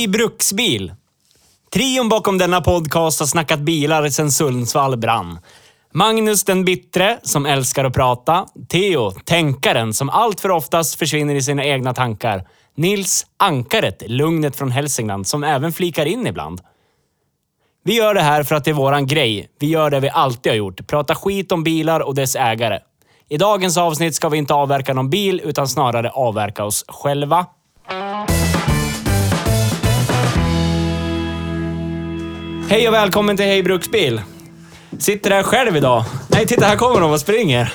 Hej Bruksbil! Trion bakom denna podcast har snackat bilar sedan Sundsvall brann. Magnus den bittre, som älskar att prata. Theo, tänkaren, som allt för oftast försvinner i sina egna tankar. Nils, ankaret, lugnet från Hälsingland, som även flikar in ibland. Vi gör det här för att det är våran grej. Vi gör det vi alltid har gjort. Prata skit om bilar och dess ägare. I dagens avsnitt ska vi inte avverka någon bil, utan snarare avverka oss själva. Hej och välkommen till Hej Bruksbil. Sitter här själv idag. Nej, titta här kommer de och springer.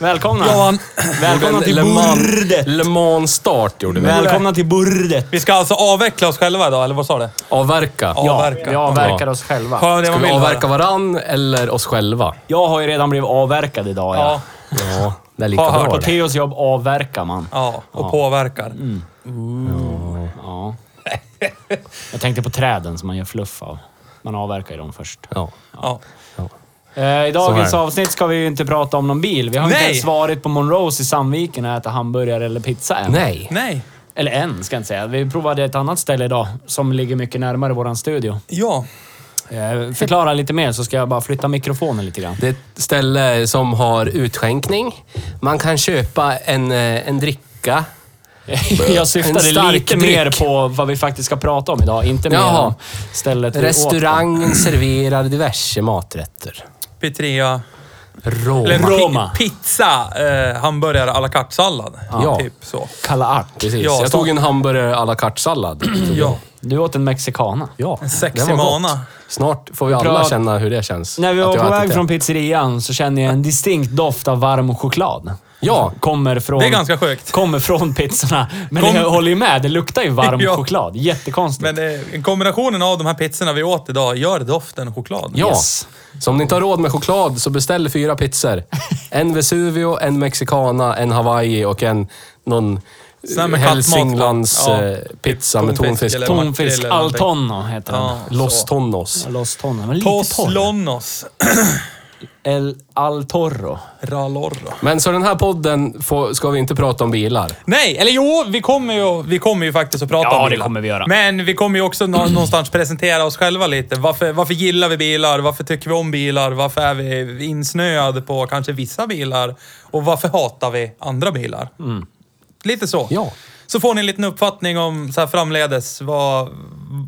Välkomna. Johan. Välkomna till Le Mans- bordet. Le Mans start gjorde vi. Välkomna till bordet. Vi ska alltså avveckla oss själva idag, eller vad sa du? Avverka. Ja. Avverka. vi avverkar Ja. oss själva. Ska vi vill avverka höra. varann eller oss själva? Jag har ju redan blivit avverkad idag. Ja, Ja. Ja, det är lika Har hört bra På det. Theos jobb avverkar man. ja och påverkar. Ja. Jag tänkte på träden som man gör fluff av. Man avverkar ju dem först. Ja. Ja. Eh, I dagens avsnitt ska vi ju inte prata om någon bil. Vi har inte Nej. ens varit på Monrose i Sandviken och ätit hamburgare eller pizza än. Nej. Nej. Eller än, ska jag inte säga. Vi provade ett annat ställe idag som ligger mycket närmare våran studio. Ja. Eh, förklara lite mer så ska jag bara flytta mikrofonen lite grann. Det är ett ställe som har utskänkning. Man kan köpa en, eh, en dricka. jag syftade lite dryck. mer på vad vi faktiskt ska prata om idag. Inte mer Jaha. om stället vi åt på. Restaurangen serverar diverse maträtter. Pizzeria. Roma. Eller Roma. pi- pizza, eh, hamburgare à la carte-sallad. Ja. Typ så. Kalla art. Precis. Ja, jag tog en hamburgare à la carte-sallad. Ja. Du åt en mexicana. Ja, En sexy det var gott. mana. Snart får vi alla känna hur det känns. När vi var på väg det. från pizzerian så kände jag en distinkt doft av varm choklad. Ja. Kommer från... Det är ganska sjukt. Kommer från pizzorna. Men Kom- jag håller ju med, det luktar ju varm Ja. choklad. Jättekonstigt. Men det, kombinationen av de här pizzorna vi åt idag gör doften choklad. Ja. Yes. Så om ni inte har råd med choklad så beställ fyra pizzor. En Vesuvio, en Mexicana, en Hawaii och en någon. Hälsinglands Ja. eh, pizza med Tonfisk tonfisk eller på. vad- Tonfisk makrill eller al någonting. tonno heter den. Ja, Los. Tonnos. Los tonno, men lite torr. Toslonos. El al torro. Ralorro. Men så den här podden får, ska vi inte prata om bilar. Nej, eller jo, vi kommer ju, vi kommer ju faktiskt att prata Ja, om det bilar. kommer vi göra. Men vi kommer ju också nå- någonstans presentera oss själva lite. Varför, varför gillar vi bilar? Varför tycker vi om bilar? Varför är vi insnöade på kanske vissa bilar? Och varför hatar vi andra bilar? Lite så. Ja. Så får ni en liten uppfattning om så här framledes. Vad,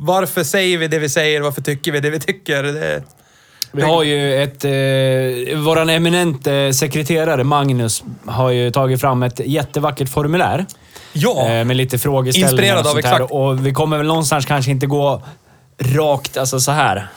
varför säger vi det vi säger? Varför tycker vi det vi tycker? Det, Vi har ju ett... Eh, våran eminente sekreterare Magnus har ju tagit fram ett jättevackert formulär. ja, Eh, med lite frågeställningar Inspirerad och av sånt här. exakt. Och vi kommer väl någonstans kanske inte gå rakt, alltså så här.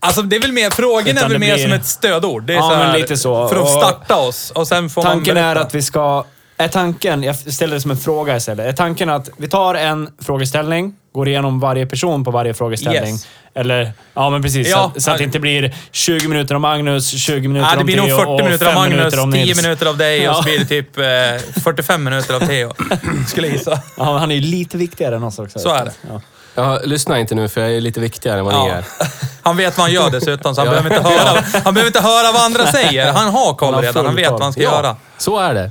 alltså det är väl mer, frågan Utan är väl det mer blir- som ett stödord. Det är Ja, så här, men lite så. För att Och starta oss och sen får Tanken man är berätta. att vi ska... Är tanken, jag ställer det som en fråga istället. Är tanken att vi tar en frågeställning, går igenom varje person på varje frågeställning. Yes. Eller, ja men precis. Ja. så, att, så att det inte blir 20 minuter om Magnus, 20 minuter Ja, det om blir nog Theo 40 och minuter av 5 Magnus, minuter om 10 Nils. minuter av dig och Ja. så blir det typ eh, 45 minuter av Theo. Skulle jag gissa. Ja, han är ju lite viktigare än oss också. Så är det. Ja. Jag lyssnar inte nu för jag är lite viktigare än vad ni Ja. är. Han vet vad han gör dessutom, så han, Ja. behöver inte höra, han behöver inte höra vad andra säger. Han har koll Han har redan, han vet vad han ska Ja, göra. så är det.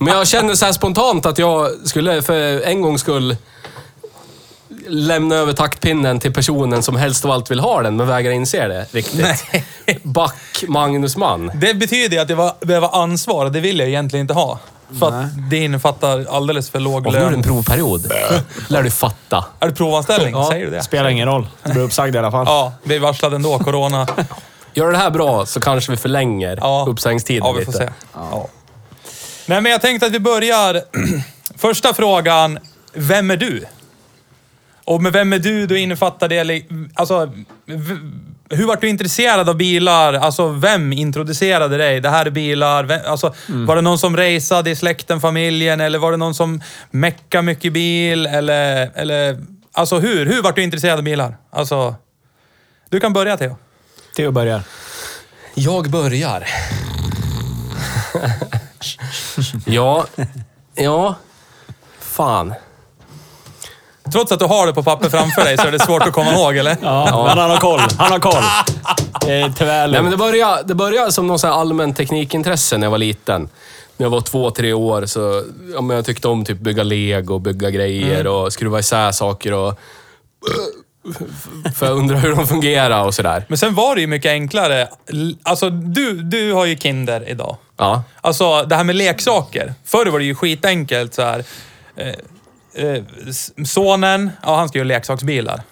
Men jag känner så här spontant att jag skulle för en gångs skull lämna över taktpinnen till personen som helst av allt vill ha den, men vägrar inse det riktigt. Back Magnus Mann. Det betyder ju att jag var- behöver ansvar och det vill jag egentligen inte ha. För att det innefattar alldeles för låg Och nu är det en provperiod. Lär du fatta. Är det provanställning? Säger du det? Spelar ingen roll. Du blir uppsagd i alla fall. Ja, vi är varslade ändå. Corona. Gör det här bra så kanske vi förlänger Ja. uppsägningstiden Ja, vi får lite. se. Ja. Nej, men jag tänkte att vi börjar. Första frågan. Vem är du? Och med vem är du, då innefattar det... Alltså, hur vart du intresserad av bilar? Alltså, vem introducerade dig? Det här är bilar. Vem, alltså, Var det någon som raceade i släkten, familjen? Eller var det någon som meckade mycket bil? Eller... eller alltså, hur? Hur vart du intresserad av bilar? Alltså... Du kan börja, Theo. Theo börjar. Jag börjar. ja, ja. Fan. Trots att du har det på papper framför dig så är det svårt att komma ihåg, eller? Ja, men han har koll. Han har koll. Eh, tyvärr Nej, men det började, det började som någon sån här allmän teknikintresse när jag var liten. När jag var två, tre år så ja, men jag tyckte om typ bygga lego, bygga grejer och skruva isär saker och... För jag undrar hur de fungerar och sådär. Men sen var det ju mycket enklare. Alltså, du, du har ju Kinder idag. Ja. Alltså, det här med leksaker. Förr var det ju skitenkelt så här. Eh, sonen, ja han ska göra leksaksbilar.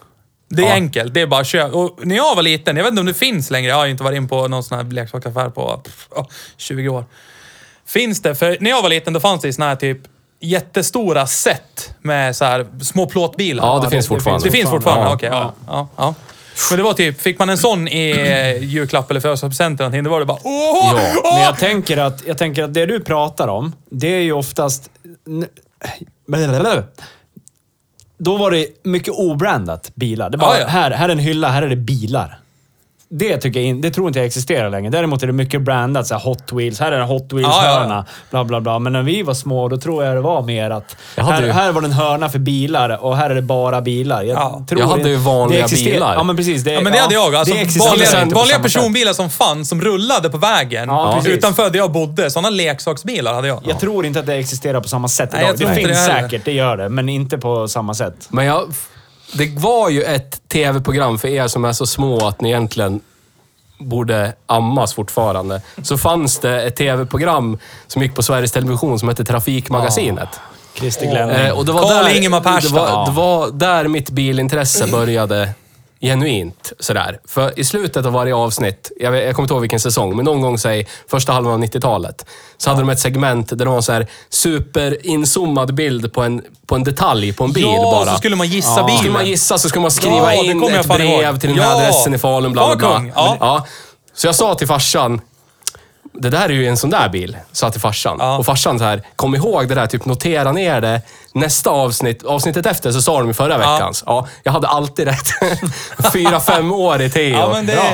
Det är Ja. enkelt, det är bara att köpa. Och när jag var liten, jag vet inte om det finns längre, jag har ju inte varit in på någon sån här leksaksaffär på pff, ja, 20 år. Finns det? För när jag var liten, då fanns det ju såna här typ jättestora set med så här små plåtbilar. Ja, det finns fortfarande. Det finns fortfarande, Ja. okej. ja. Ja, ja. Men det var typ, fick man en sån i eh, julklapp eller födelsedagspresent eller någonting, då var det bara åh! Ja, åh! Men jag tänker, att, jag tänker att det du pratar om, det är ju oftast... Då var det mycket obrandat bilar. Det var, Ja, ja. Här, här är en hylla, här är det bilar. Det, tycker jag in, det tror inte jag existerar längre. Däremot är det mycket brandat. Så här Hot Wheels. Här är en Hot Wheels-hörna. Ja, Bla, bla, bla. Men när vi var små, då tror jag det var mer att... Här, ju- här var det en hörna för bilar och här är det bara bilar. Jag, Ja. tror Jag hade det- ju vanliga det existerar- bilar. Ja, men precis. Det, Ja, men det hade jag. Alltså, det existerar vanliga vanliga personbilar som fanns, som rullade på vägen. Ja, utanför där jag bodde. Sådana leksaksbilar hade jag. Jag tror inte att det existerar på samma sätt Nej, idag. jag tror det inte finns det säkert, det gör det. Men inte på samma sätt. Men jag, det var ju ett tv-program för er som är så små att ni egentligen borde ammas fortfarande. Så fanns det ett tv-program som gick på Sveriges Television som hette Trafikmagasinet. Christer Glenning. Eh, och det var Karl där, Ingemar Persson. Det var, det var där mitt bilintresse började genuint. Sådär. För i slutet av varje avsnitt, jag, vet, jag kommer inte ihåg vilken säsong, men någon gång säg första halvan av 90-talet, så hade de ett segment där det var en så här superinzoomad bild på en, på en detalj på en bil ja, bara. så skulle man gissa Ja. bilen. Skulle man gissa så skulle man skriva Ja, in ett brev ihåg. till den här Ja. adressen i Falun, bla bla bla. Ja. Ja. Så jag sa till farsan, det där är ju en sån där bil, sa till farsan. Ja. Och farsan så här, kom ihåg det där, typ notera ner det. Nästa avsnitt, avsnittet efter, så sa de i förra veckans. Ja, jag hade alltid rätt. Fyra, fem år i Theo. Ja, men det... Bra.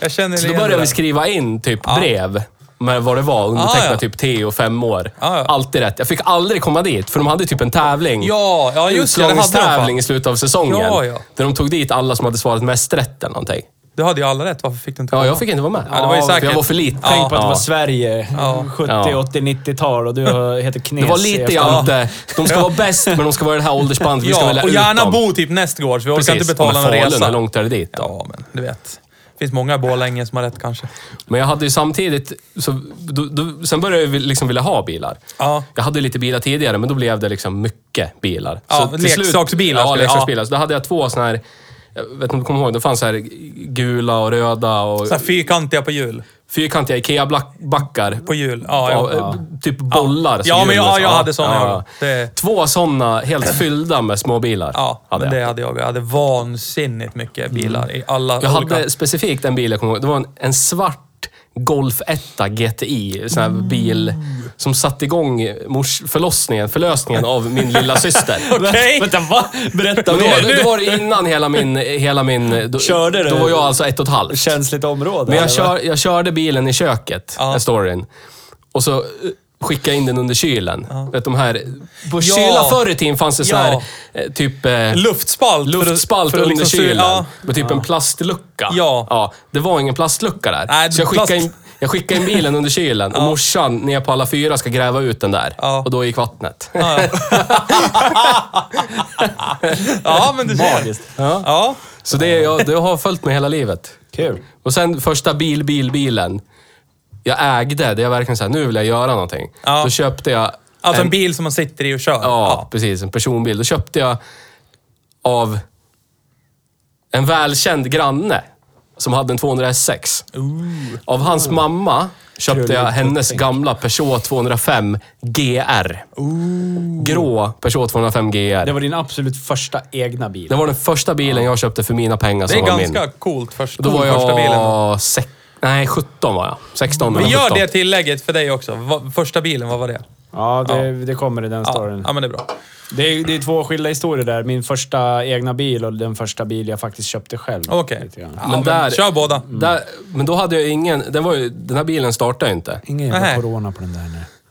Jag känner Så då började vi skriva in typ Ja. brev med vad det var. Undertecknat Ja, ja. typ Theo, fem år. Ja, ja. Alltid rätt. Jag fick aldrig komma dit, för de hade typ en tävling. Ja, ja just det. Utslagningstävling i slutet av säsongen. Ja, ja. Där de tog dit alla som hade svarat mest rätt eller någonting. Du hade ju alla rätt. Varför fick du inte Ja, komma? jag fick inte vara med. Ja, det var ju för säkert- jag var för liten. Ja. Tänk på att det Ja. var Sverige, Ja. 70, Ja. 80, 90-tal och du heter Knes. Det var lite Jante. De ska vara bäst, men de ska vara i det här åldersspannet. Vi ska Ja, välja och ut gärna dem. bo typ nästgårds. Vi orkar inte betala någon resa. Hur långt är det dit då? Ja, men du vet. Det finns många i Borlänge som har rätt kanske. Men jag hade ju samtidigt... Så, då, då, sen började jag liksom vilja ha bilar. Ja. Jag hade lite bilar tidigare, men då blev det liksom mycket bilar. Ja, slut- leksaksbilar Ja, skulle- leksaksbilar. Så då hade jag två såna här... Jag vet inte om du kommer ihåg, det fanns så här gula och röda och Så här fyrkantiga på hjul. fyrkantiga Ikea-backar. På hjul. Ja, Ja, ja. eh, Typ bollar. Ja, men hjul ja, jag hade såna, Ja. Det- Två sådana helt fyllda med små bilar. Ja, hade jag. det hade jag. Jag hade vansinnigt mycket bilar i alla Jag olika... hade specifikt en bil jag kommer ihåg. Det var en, en svart Golf 1 GTI. Sån här bil som satte igång mors förlossningen, förlösningen av min lilla syster. Okej. Vänta, va? Berätta då, mer. då var det innan hela min... Hela min då, Körde du? Då var jag alltså ett och ett halvt. Känsligt område. Men jag, eller vad? kör, jag körde bilen i köket, är storyn. Och så eh, skickade jag in den under kylen. Vet, de här, på Ja. kyla förr i tiden fanns det så här, Ja. eh, typ... Eh, Luftspalt. för Luftspalt för att under liksom kylen. Ja. Med typ en plastlucka. Ja. ja. Det var ingen plastlucka där. Nej, så jag plast- skickade, in, jag skickade in bilen under kylen och morsan ner på alla fyra ska gräva ut den där. Ja. Och då gick vattnet. Ja, men du ser. Magiskt. Ja. Ja. Så det, jag, det har följt mig hela livet. Kul. Och sen första bil, bil, bilen. Jag ägde, det är verkligen så här, nu vill jag göra någonting. Ja. Då köpte jag... Alltså en bil som man sitter i och kör. Ja, precis. En personbil. Då köpte jag av en välkänd granne. som hade en 200 S6. Av hans mamma köpte jag hennes gamla Peugeot 205 GR. Grå Peugeot 205 GR. Det var din absolut första egna bil. Det var den första bilen jag köpte för mina pengar Det som är var ganska min. coolt först, Då var första bilen. jag... Sex, nej, 17 var jag. 16 Vi eller gör 17. det tillägget för dig också. Va- Första bilen, vad var det? Ja, det, det kommer i den Ja, storyn. ja men det är bra. Det är, det är två skilda historier där. Min första egna bil och den första bil jag faktiskt köpte själv. Okej. Lite grann. Ja, Men men där- Kör båda. Där, men då hade jag ingen... Den, var ju, den här bilen startade ju inte. Ingen jävla Nej. corona på den där nu.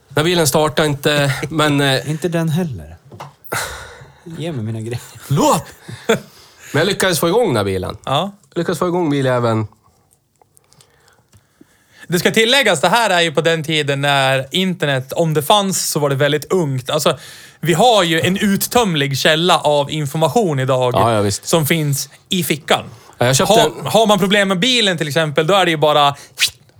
Den här bilen startade inte, men... Eh, Inte den heller. Ge mig mina grejer. Låt! Men jag lyckades få igång den här bilen. Ja. Jag lyckades få igång biljäveln. Det ska tilläggas, det här är ju på den tiden när internet, om det fanns, så var det väldigt ungt. Alltså, vi har ju en uttömlig källa av information idag Ja, ja, visst. som finns i fickan. Ja, jag köpte har, har man problem med bilen till exempel, då är det ju bara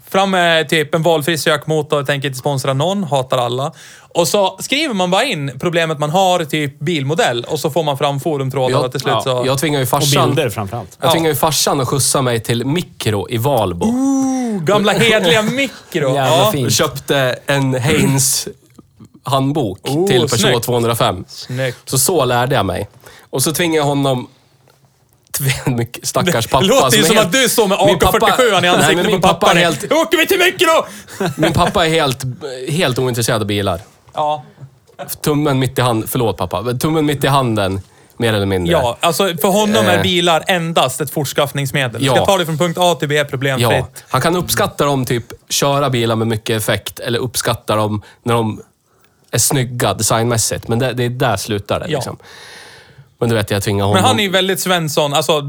fram med typ en valfri sökmotor, tänker inte sponsra någon, hatar alla. Och så skriver man bara in problemet man har, typ bilmodell, och så får man fram forumtrådar och till slut så... ja, jag tvingade ju Och farsan... bilder framförallt. Jag Ja. tvingade ju farsan att skjutsa mig till Mikro i Valbo. Gamla hedliga mikro. Jävla ja. fint. Köpte en Heinz handbok Oh, till Peugeot snyggt. 205. Snyggt. Så så lärde jag mig. Och så tvingade jag honom... Mycket Stackars pappa. Det låter ju är som helt- att du står med Min pappa- AK47 i Nej, ansiktet men på min pappa är helt, Nu åker vi till mikro! Min pappa är helt, helt ointresserad av bilar. Ja. Tummen mitt i handen, förlåt pappa, men tummen mitt i handen, mer eller mindre. Ja, alltså för honom är Eh. bilar endast ett fortskaffningsmedel. Du Ja. ska ta dig från punkt A till B Ja, problemfritt. han kan uppskatta dem, typ köra bilar med mycket effekt, eller uppskatta dem när de är snygga designmässigt. Men det, det är där slutar det Ja. liksom. Men du vet, jag tvingar honom... Men han är ju väldigt Svensson, alltså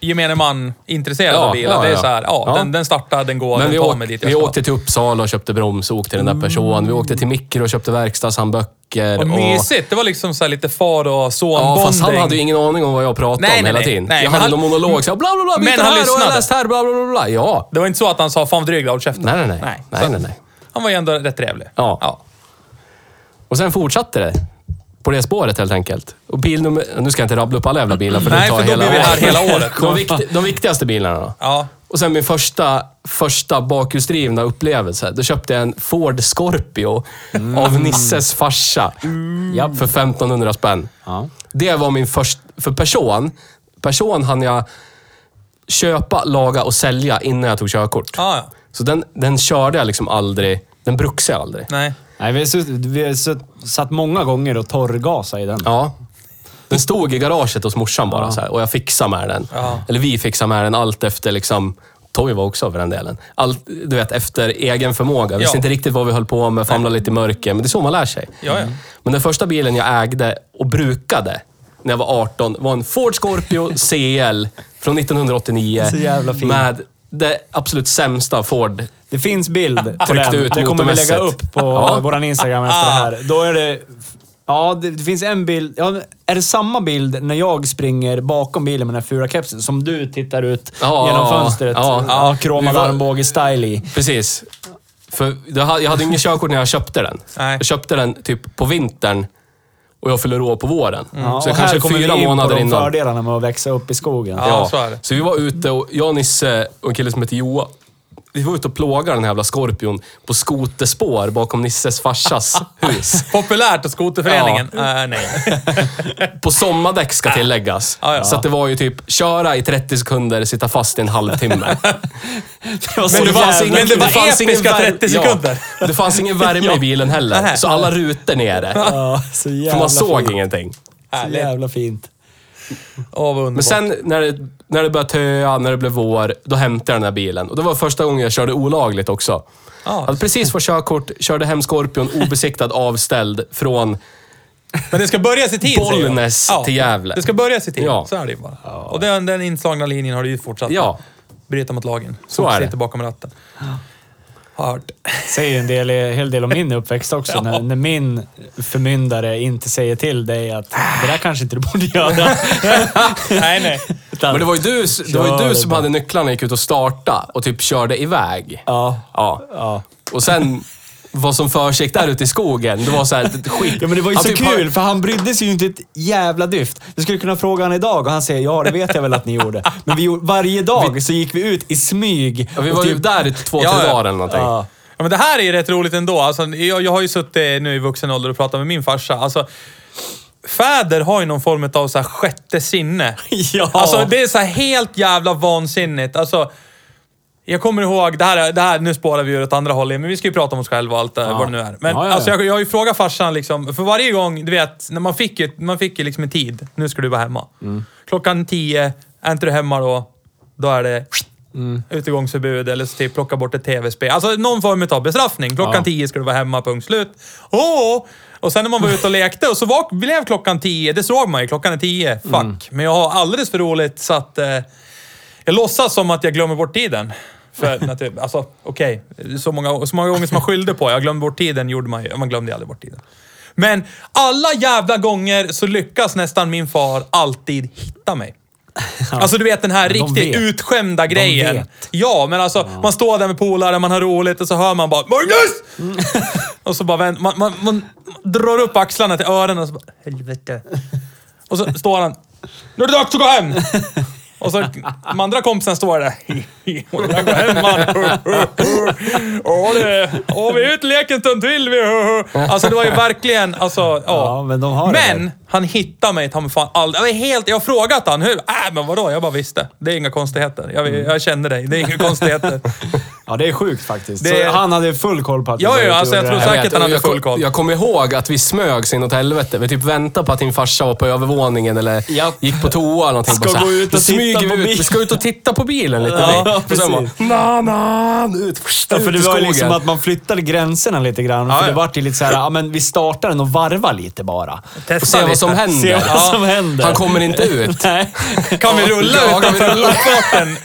gemene man intresserad Ja, av bilar. ja, det är så här, ja. Den, den startar, den går, Men den vi, tar åk, mig dit jag vi ska. åkte till Uppsala och köpte broms och åkte till den där personen. Vi åkte till Mikro och köpte verkstadshandböcker. Vad mysigt. Det var liksom så här lite far och son-bonding. Ja, fast han hade ju ingen aning om vad jag pratade Nej, om nej, hela nej. tiden. Nej, jag hade han- någon monolog, så bla bla bla, Men han här och jag lyssnade. läst här, bla bla bla bla. Ja. Det var inte så att han sa “Fan vad dryg håll käften”. Nej, nej, nej. Nej, Så nej, nej. Han var ju ändå rätt trevlig. Ja. ja. Och sen fortsatte det. På det spåret helt enkelt. Och bilnummer... Nu ska jag inte rabbla upp alla jävla bilar för det tar för då hela blir vi här hela året. De, vikt, de viktigaste bilarna då. Ja. Och sen min första, första bakhjulsdrivna upplevelse. Då köpte jag en Ford Scorpio av Nisses farsa. Japp. För 1500 spänn. Ja. Det var min första... För person, person hann jag köpa, laga och sälja innan jag tog körkort. Ja, ja. Så den, den körde jag liksom aldrig. Den bruksade jag aldrig. Nej. Nej, vi har, sutt, vi har sutt, satt många gånger och torrgasat i den. Ja. Den stod i garaget hos morsan bara Ja. så här, och jag fixade med den. Ja. Eller vi fixade med den allt efter liksom... Toivo också för den delen. Allt, du vet, efter egen förmåga. Visste Ja. inte riktigt vad vi höll på med, famlade lite i mörker. Men det är så man lär sig. Ja, ja. Men den första bilen jag ägde och brukade när jag var 18 var en Ford Scorpio CL från 1989. Så jävla fin. Med det absolut sämsta Ford. Det finns bild på Tryckte den. ut Det kommer vi lägga motormässigt. upp på Ja. vår Instagram efter det här. Då är det... Ja, det, det finns en bild. Ja, är det samma bild när jag springer bakom bilen med den här fula kepsen som du tittar ut Ja, genom fönstret? ja. ja kromad Vi var- armbåge-style i. Precis. För jag hade, jag hade ingen körkort när jag köpte den. Nej. Jag köpte den typ på vintern och jag fyller år på våren. Ja, så och kanske här kommer fyra vi in månader på de innan. fördelarna med att växa upp i skogen. Ja. så är det. Så vi var ute och jag, Nisse och en kille som heter Joa. Vi var ute och plågade den här jävla Scorpion på skoterspår bakom Nisses farsas hus. Populärt hos skoterföreningen? Äh, nej. På sommardäck ska tilläggas. Ja, ja. Så att det var ju typ köra i 30 sekunder, sitta fast i en halvtimme. Det var så Men det men det var fanns ingen episka värme- 30 sekunder. Ja, det fanns ingen värme i bilen heller. Så alla rutor nere. Ja, så För jävla man såg fint. ingenting. Så jävla fint. Åh, vad underbart. Men sen när det, när det började töa, när det blev vår, då hämtade jag den här bilen. Och det var första gången jag körde olagligt också. Ja. Jag hade precis fått körkort, körde hem Scorpion obesiktad, avställd från... Men det ska börjas i tid, säger jag. Bollnäs till Gävle. Det ska börjas i tid. Ja. Så är det ju bara. Och den, den inslagna linjen har du ju fortsatt Ja. bryta mot lagen. Så är det. Sitter bakom ratten. Har hört. säger en del, en hel del om min uppväxt också. Ja. När, när min förmyndare inte säger till dig att det där kanske inte du borde göra. nej, nej. Utan- Men det var ju du, det var du som hade nycklarna och gick ut och starta och typ körde iväg. Ja. Ja. Ja. Och sen vad som försiggick där ute i skogen. Det var så här skit. Ja men det var ju Han så typ kul, för han brydde sig ju inte ett jävla dyft. Vi skulle kunna fråga han idag och han säger ja, det vet jag väl att ni gjorde. Men vi, gjorde- varje dag så gick vi ut i smyg. Ja, vi var ju typ- där i två, Ja, tre dagar eller någonting. Ja. Ja, men det här är ju rätt roligt ändå. Alltså, jag, jag har ju suttit nu i vuxen ålder och pratat med min farsa. Alltså, fäder har ju någon form av så här sjätte sinne. Ja. Alltså, det är så här helt jävla vansinnigt. Alltså, jag kommer ihåg, det här, är- det här, nu spårar vi ur åt andra hållet, men vi ska ju prata om oss själva och allt det, vad det nu är. Men Ja, ja, Alltså, ja. jag, jag har ju frågat farsan, liksom, för varje gång, du vet, när man fick ju, man fick ju liksom en tid. Nu ska du vara hemma. Mm. Klockan tio, är inte du hemma då, då är det Mm. utegångsförbud eller så typ plocka bort ett tv-spel. Alltså någon form av bestraffning. Klockan Ja. tio ska du vara hemma, punkt slut. Åh! Och sen när man var ute och lekte och så var, blev klockan tio, det såg man ju, klockan är tio. Fuck. Mm. Men jag har alldeles för roligt så att eh, jag låtsas som att jag glömmer bort tiden. För natur, alltså okej, så, många, så många gånger som man skyllde på, jag glömde bort tiden, gjorde man ju. Man glömde aldrig bort tiden. Men alla jävla gånger så lyckas nästan min far alltid hitta mig. Alltså du vet den här de riktigt vet. utskämda grejen. Ja, men alltså man står där med polare, man har roligt och så hör man bara Magnus! och så bara vänt, man, man, man drar upp axlarna till öronen och så bara helvete. Och så står han, nu är det dags att gå hem! Och så de andra kompisen står där. Och där går hem man. Det, åh, vi är ute och leker en stund till. Alltså det var ju verkligen, alltså, ja. Ja, men de Men han hittar mig ta mig fan aldrig. Jag, var helt, jag har frågat han hur. Äh, men vadå? Jag bara visste. Det är inga konstigheter. Jag, jag känner dig. Det är inga konstigheter. Ja, det är sjukt faktiskt. Det- Så han hade full koll på att Ja, ja, och alltså, jag tror säkert- han hade jag, full koll. Jag kommer ihåg att vi smög sig inåt helvete. Vi typ väntade på att din farsa var på övervåningen eller Ja. gick på toa eller någonting. Ska Bara så här, gå ut och "Då smyger titta på vi ut. bil." Vi ska ut och titta på bilen lite. Ja, och sen bara, precis. na, na, ut, först, Ja, ut för det var ju skogen. liksom att man flyttade gränserna lite grann. Ja, för det ja. vart ju lite så här, ja men vi startar den och varvar lite bara. och Testa se vad som lite. händer. Se vad som händer. Han kommer inte ut. Nej. Kan vi rulla Ja, kan vi utanför?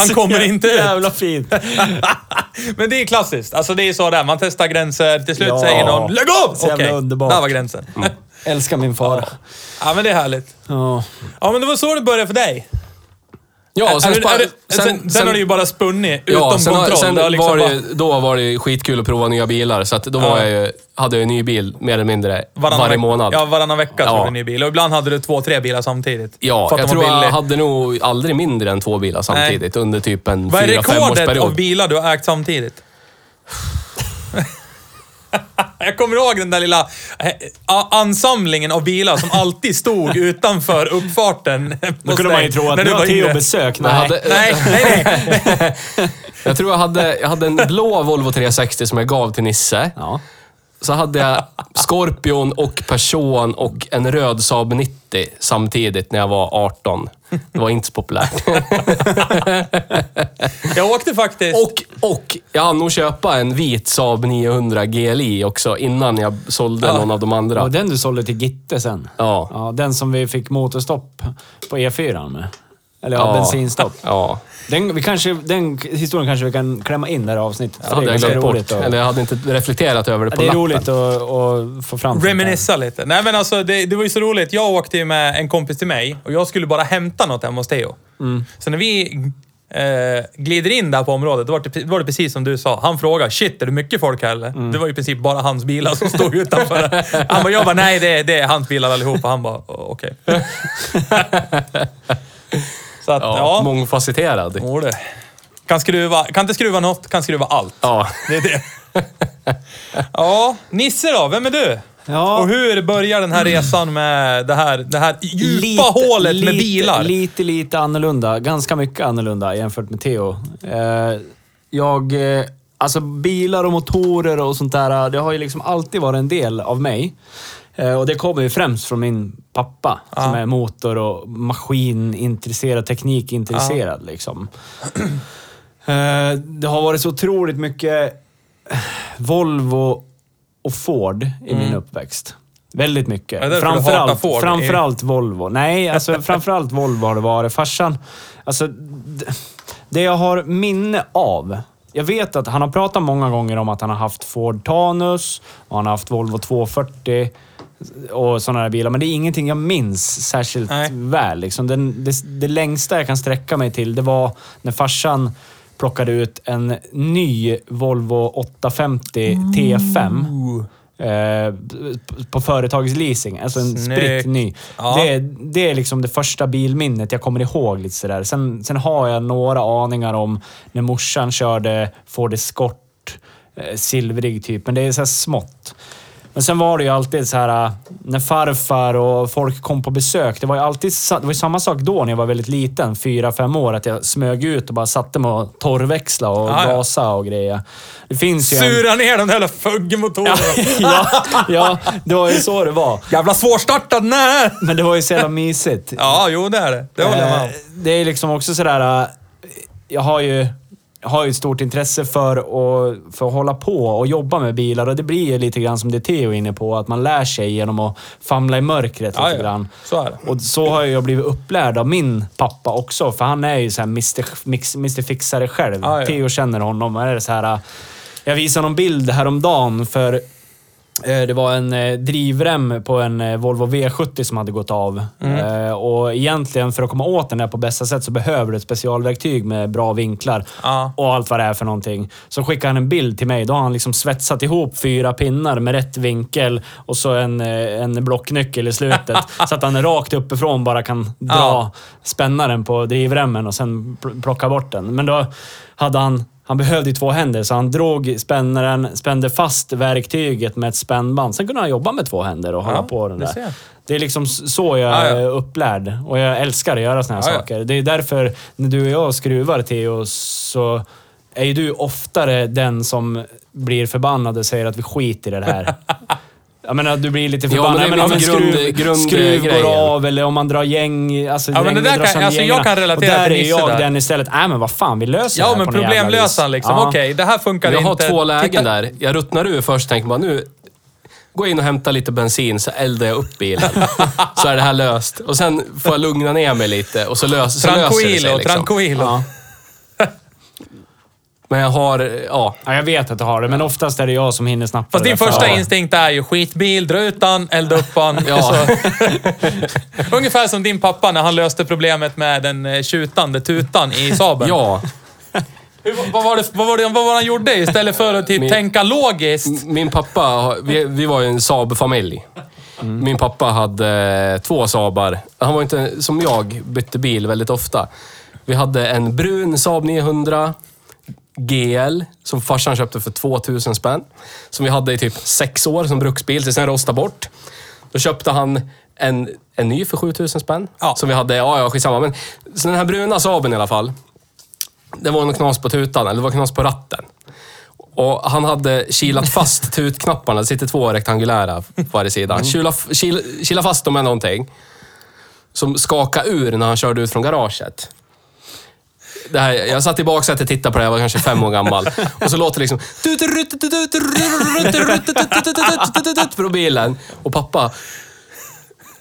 Han kommer inte ut. Jävla fint. Men det är klassiskt. Alltså det är så där. Man testar gränser. Till slut Ja. säger någon “Lägg av!” Okej, underbart. där var gränsen. Älskar min far. Ja, men det är härligt. Ja. Ja, men det var så det började för dig. Ja, sen, Är det- är det- sen, sen, har det ju bara spunnit utom Ja, sen, har- kontroll. sen liksom var bara- det, då var det skitkul att prova nya bilar. Så då var Ja. jag ju, hade jag en ny bil mer eller mindre varannan varje månad. Ja, varannan vecka Ja. tog du en ny bil. Och ibland hade du två, tre bilar samtidigt. Ja, jag tror var jag hade nog aldrig mindre än två bilar samtidigt under typ en Vad är fyra, fem rekordet av bilar du har ägt samtidigt? Jag kommer ihåg den där lilla eh, ansamlingen av bilar som alltid stod utanför uppfarten. Då kunde man ju tro att när nu du har Theo besök. Nej. hade, Nej, nej, nej. jag tror jag hade, jag hade en blå Volvo 360 som jag gav till Nisse. Ja. Så hade jag Scorpion och Person och en röd Saab 90 samtidigt när jag var 18. Det var inte så populärt. Jag åkte faktiskt... Och, och jag hann nog köpa en vit Saab 900 GLI också innan jag sålde Ja. någon av de andra. Och den du sålde till Gitte sen. Ja. Ja, den som vi fick motorstopp på E4 med. Eller ja, Ja. bensinstopp. Ja, Den, vi kanske, den historien kanske vi kan klämma in det här avsnittet. det hade det är jag ganska glömt roligt. Eller jag hade inte reflekterat över det Ja, på det är lappen. roligt att, att få fram där. Reminissa lite. Nej men alltså det, det var ju så roligt. Jag åkte ju med en kompis till mig och jag skulle bara hämta något hemma hos Theo. Mm. Så när vi eh, glider in där på området, då var, det, då var det precis som du sa. Han frågade, shit är det mycket folk här eller? Mm. Det var ju i princip bara hans bilar som stod utanför. Han bara, jag bara, nej det, är- det är hans bilar allihopa. Han bara, "Å- okej. så att, Ja, ja. Mångfacetterad. Jo, det. Kan, skruva, kan inte skruva något, kan skruva allt. Ja. Det är det. ja, Nisse då? Vem är du? Ja. Och hur börjar den här resan med det här, det här djupa hålet med bilar? Lite, lite annorlunda. Ganska mycket annorlunda jämfört med Theo. Eh, jag... Eh, alltså bilar och motorer och sånt där, det har ju liksom alltid varit en del av mig. Eh, och det kommer ju främst från min pappa, som är motor och maskinintresserad, teknikintresserad liksom. Eh, det har varit så otroligt mycket Volvo och Ford i min uppväxt. Väldigt mycket. Hatar Framförallt, Ford? framförallt Volvo. Nej, alltså framförallt Volvo har det varit. Farsan, alltså det jag har minne av. Jag vet att han har pratat många gånger om att han har haft Ford Tanus och han har haft Volvo 240 och sådana där bilar. Men det är ingenting jag minns särskilt Nej. väl. Liksom. Den, det, det längsta jag kan sträcka mig till, det var när farsan plockade ut en ny Volvo 850 T5. Eh, på företagsleasing. Alltså en Snyggt. spritt ny. Ja. Det, är- det är liksom det första bilminnet jag kommer ihåg. lite sådär. Sen, sen har jag några aningar om när morsan körde Ford Escort, eh, silvrig typ. Men det är så smått. Men sen var det ju alltid så här äh, när farfar och folk kom på besök. Det var ju alltid det var samma sak då när jag var väldigt liten, fyra, fem år, att jag smög ut och bara satte mig och torrväxla och ja. gasa och grejer. Det finns ju en... Sura ner de där jävla fuggmotorerna. ja, ja, det var ju så det var. Jävla svårstartad nej! Men det var ju så jävla mysigt. Ja, jo det är det. Det håller jag med om. Eh, Det är liksom också sådär... äh, Jag har ju, har ju ett stort intresse för att, för att hålla på och jobba med bilar och det blir ju lite grann som det Theo är inne på, att man lär sig genom att famla i mörkret lite ja. grann. Så är det. Och så har jag blivit upplärd av min pappa också, för han är ju så här Mr. Fixare själv. Ja. Theo känner honom. Och är så här, jag visade någon bild häromdagen för Det var en eh, drivrem på en eh, Volvo V70 som hade gått av. Mm. Eh, Och egentligen för att komma åt den där på bästa sätt så behöver du ett specialverktyg med bra vinklar. Ja. Och allt vad det är för någonting. Så skickade han en bild till mig. Då har han liksom svetsat ihop fyra pinnar med rätt vinkel och så en, eh, en blocknyckel i slutet. så att han rakt uppifrån bara kan dra Ja. spännaren på drivremmen och sen pl- plocka bort den. Men då hade han... Han behövde två händer, så han drog spännaren, spände fast verktyget med ett spännband. Sen kunde han jobba med två händer och hålla Ja, på den där. Det är liksom så jag Ja, ja. är upplärd. Och jag älskar att göra såna här Ja, ja. saker. Det är därför, när du och jag skruvar, Theo, så är ju du oftare den som blir förbannad och säger att vi skiter i det här. Jag menar, du blir lite Ja, men förbannad. det är men om en grund- skruv, grund- skruv går av eller om man drar gäng... Alltså, Ja, men det där kan- alltså, jag kan relatera Och där till är Nisse jag där. den istället. Nej, men vad fan, vi löser det Ja, här men på något jävla vis. problemlösaren liksom. Ja. Okej, det här funkar Jag har inte. två lägen Titta- där. Jag ruttnar ur först och tänker bara nu jag in och hämtar lite bensin så eldar jag upp bilen. så är det här löst. Och sen får jag lugna ner mig lite och så, lös, så löser det sig. Tranquilo, Liksom. tranquilo. Ja. Men jag har, ja. ja, jag vet att du har det, men oftast är det jag som hinner snappa Fast din första före. instinkt är ju skitbil, dra ut den, elda upp den. Ja. Ungefär som din pappa när han löste problemet med den eh, tjutande tutan i Saaben. Ja. Hur, vad, var det, vad, var det, vad var det han gjorde istället för att typ Min- tänka logiskt? Min pappa, vi, vi var ju en Saab-familj. Min pappa hade eh, två Saabar. Han var inte som jag, bytte bil väldigt ofta. Vi hade en brun Saab 900 GL som farsan köpte för 2000 spänn. Som vi hade i typ sex år som bruksbil, tills den rostade bort. Då köpte han en, en ny för 7000 spänn. Ja. Som vi hade, ja ja skitsamma. Men, så den här bruna Saaben i alla fall. Det var något knas på tutan, eller det var knas på ratten. Och han hade kilat fast tutknapparna. Det sitter två rektangulära på varje sida. Kila, kila, kila fast dem med någonting. Som skakade ur när han körde ut från garaget. Det här, jag satt i baksätet och tittade på det, jag var kanske fem år gammal. Och så låter det liksom... Från bilen. Och pappa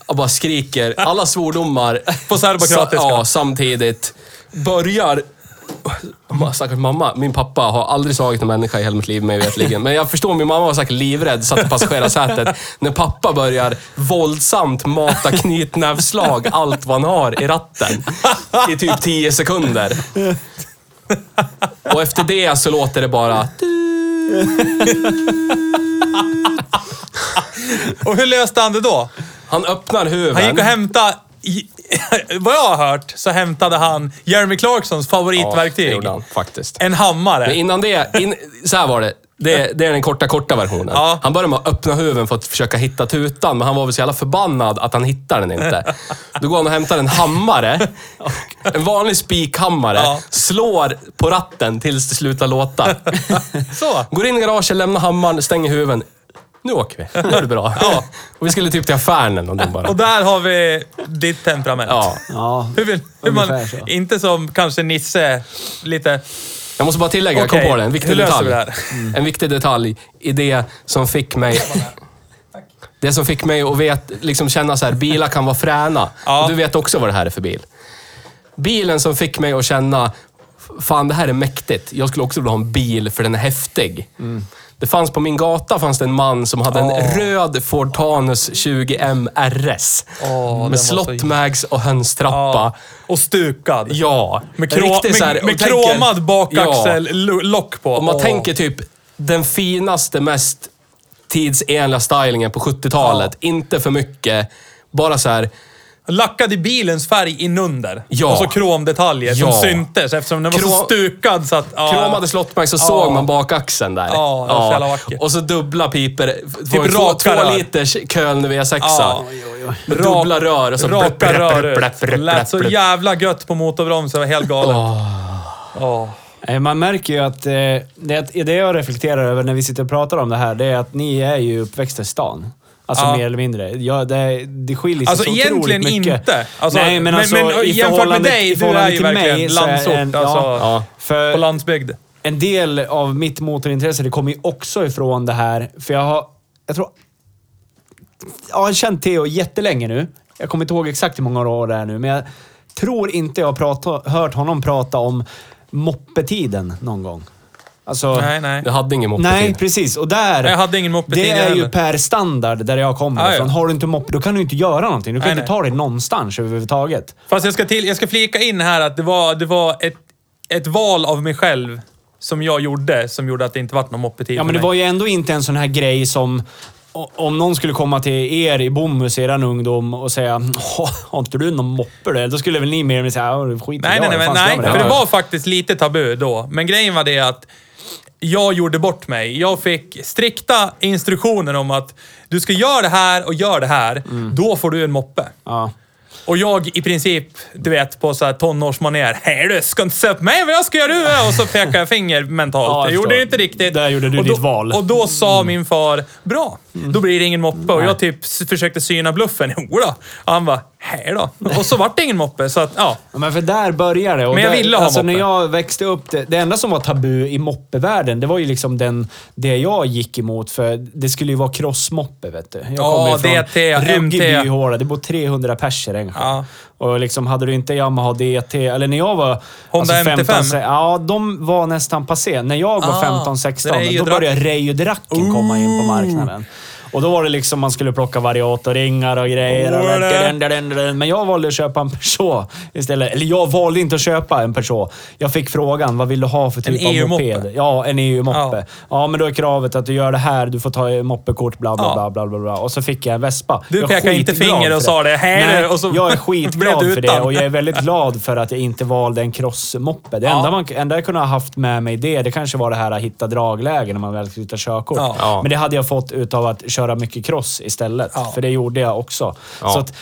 och bara skriker alla svordomar. På serbokroatiska. Ja, samtidigt. Börjar... Stackars mamma. Min pappa har aldrig slagit en människa i hela mitt liv, mig vetligen. Men jag förstår, min mamma var säkert livrädd, satt i passagerarsätet. När pappa börjar våldsamt mata knytnävsslag, allt vad han har i ratten. I typ 10 sekunder. Och efter det så låter det bara... Och hur löste han det då? Han öppnar huven. Han gick och hämtade... Vad jag har hört så hämtade han Jeremy Clarksons Ja, det favoritverktyg. gjorde han faktiskt. en hammare. Men innan det, in, så här var det. Det, det är den korta, korta versionen. Ja. Han började med att öppna huven för att försöka hitta tutan, men han var väl så jävla förbannad att han hittade den inte. Då går han och hämtar en hammare, en vanlig spikhammare, Ja. slår på ratten tills det slutar låta. Så. Går in i garaget, lämnar hammaren, stänger huven. Nu åker vi. Nu är det bra. Ja. Och vi skulle typ till affären eller någonting bara. Och där har vi ditt temperament. Ja. Ja, Hur vill, hur man, Ungefär så. inte som kanske Nisse, lite... Jag måste bara tillägga, jag kom på det. En viktig löser detalj. vi det här? En viktig detalj i det som fick mig... Det som fick mig att vet, liksom känna så här, bilar kan vara fräna. Ja. Och Du vet också vad det här är för bil. Bilen som fick mig att känna, fan det här är mäktigt. Jag skulle också vilja ha en bil för den är häftig. Det fanns på min gata fanns det en man som hade en röd Ford Tanus 20M RS. Åh, den var med så- slottmags och hönstrappa. Och stukad. Ja. Med, krå, Riktigt så här- med, tänker- kromad bakaxel-lock på. Om man Åh. tänker typ den finaste, mest tidsenliga stylingen på 70-talet. Inte för mycket. Bara så här. Lackad i bilens färg inunder. Ja. Och så kromdetaljer Ja. som syntes eftersom den var så Krom- stukad så att... Ja. Kromade slottmax så såg man bakaxeln där. Ja, det var så jävla vackert. Och så dubbla piper. Typ två, raka två rör. liters Köln V6. Ja. Med dubbla rör och så Raka rör Lät så jävla gött på motorbromsen. Det var helt galet. Eh, Man märker ju att eh, det, det jag reflekterar över när vi sitter och pratar om det här, det är att ni är ju uppväxta i stan. Alltså Ja. mer eller mindre. Ja, det, det skiljer sig Alltså så otroligt egentligen mycket. inte. Alltså, Nej, men, men- alltså men i jämfört med dig, i du är ju verkligen mig landsort, en, alltså. ja, för På landsbygd. en del av mitt motorintresse, det kommer ju också ifrån det här, för jag har, jag tror, jag har känt Theo jättelänge nu. Jag kommer inte ihåg exakt hur många år det är nu, men jag tror inte jag har hört honom prata om moppetiden någon gång. Alltså, Nej, nej. Jag hade ingen moppetid. Nej, precis. Och där... Jag hade ingen moppetid Det är ju heller. per standard där jag kommer Ja, ja. ifrån. Har du inte moppe, då kan du inte göra någonting. Du kan Nej, inte nej. ta dig någonstans överhuvudtaget. Fast jag ska, till, jag ska flika in här att det var, det var ett, ett val av mig själv som jag gjorde, som gjorde att det inte vart någon moppetid Ja, för men det mig. var ju ändå inte en sån här grej som... Om någon skulle komma till er i Bomhus, eran ungdom, och säga "Åh, Har inte du någon moppe där? Då skulle väl ni mer eller mindre säga "Ja, skit i Nej, jag, nej, nej, nej med för det här?" var faktiskt lite tabu då. Men grejen var det att jag gjorde bort mig. Jag fick strikta instruktioner om att du ska göra det här och gör det här. Mm. Då får du en moppe. Ja. Och jag i princip, du vet, på så här tonårsmanér. Hej du, ska inte säga på mig vad jag ska göra! Och så pekade jag finger mentalt. Ja, jag jag gjorde det inte riktigt. Där gjorde du och då, ditt val. Mm. Och då sa min far, bra, då blir det ingen moppe. Och jag typ försökte syna bluffen. Jodå. Och han bara, hej då. Och så vart det ingen moppe. Så att, ja. Ja, men för där började det. Och Men jag där, ville ha alltså, moppe. när jag växte upp, det, det enda som var tabu i moppevärlden, det var ju liksom den, det jag gick emot. För det skulle ju vara crossmoppe, vet du. Jag Ja, kommer ifrån DT, ruggig MT. byhåla. Det bor 300 pers i Rengsjö. Ja. Och liksom, hade du inte Yamaha DT, eller när jag var... alltså Honda MT5? se- ja, de var nästan passé. När jag var Ah, 15-16, Reijo då började Reijo Dracken komma in på marknaden. Och då var det liksom man skulle plocka variatorringar och grejer. Och den, den, den, den. Men jag valde att köpa en Peugeot istället. Eller jag valde inte att köpa en Peugeot. Jag fick frågan, vad vill du ha för typ av EU-moppe? moped? Ja, en EU-moppe. Ja. Ja. men då är kravet att du gör det här, du får ta moppekort, bla bla Ja. bla, bla bla bla. Och så fick jag en Vespa. Du Jag pekade inte finger och sa det, "Hej Nej, du", och så jag är skitglad för det och jag är väldigt glad för att jag inte valde en crossmoppe. Det Ja. enda, man, enda jag kunde ha haft med mig det, det kanske var det här att hitta dragläge när man väl skulle ta körkort. Ja. Ja. Men det hade jag fått utav att köra mycket cross istället. Ja. För det gjorde jag också. Ja. Så att,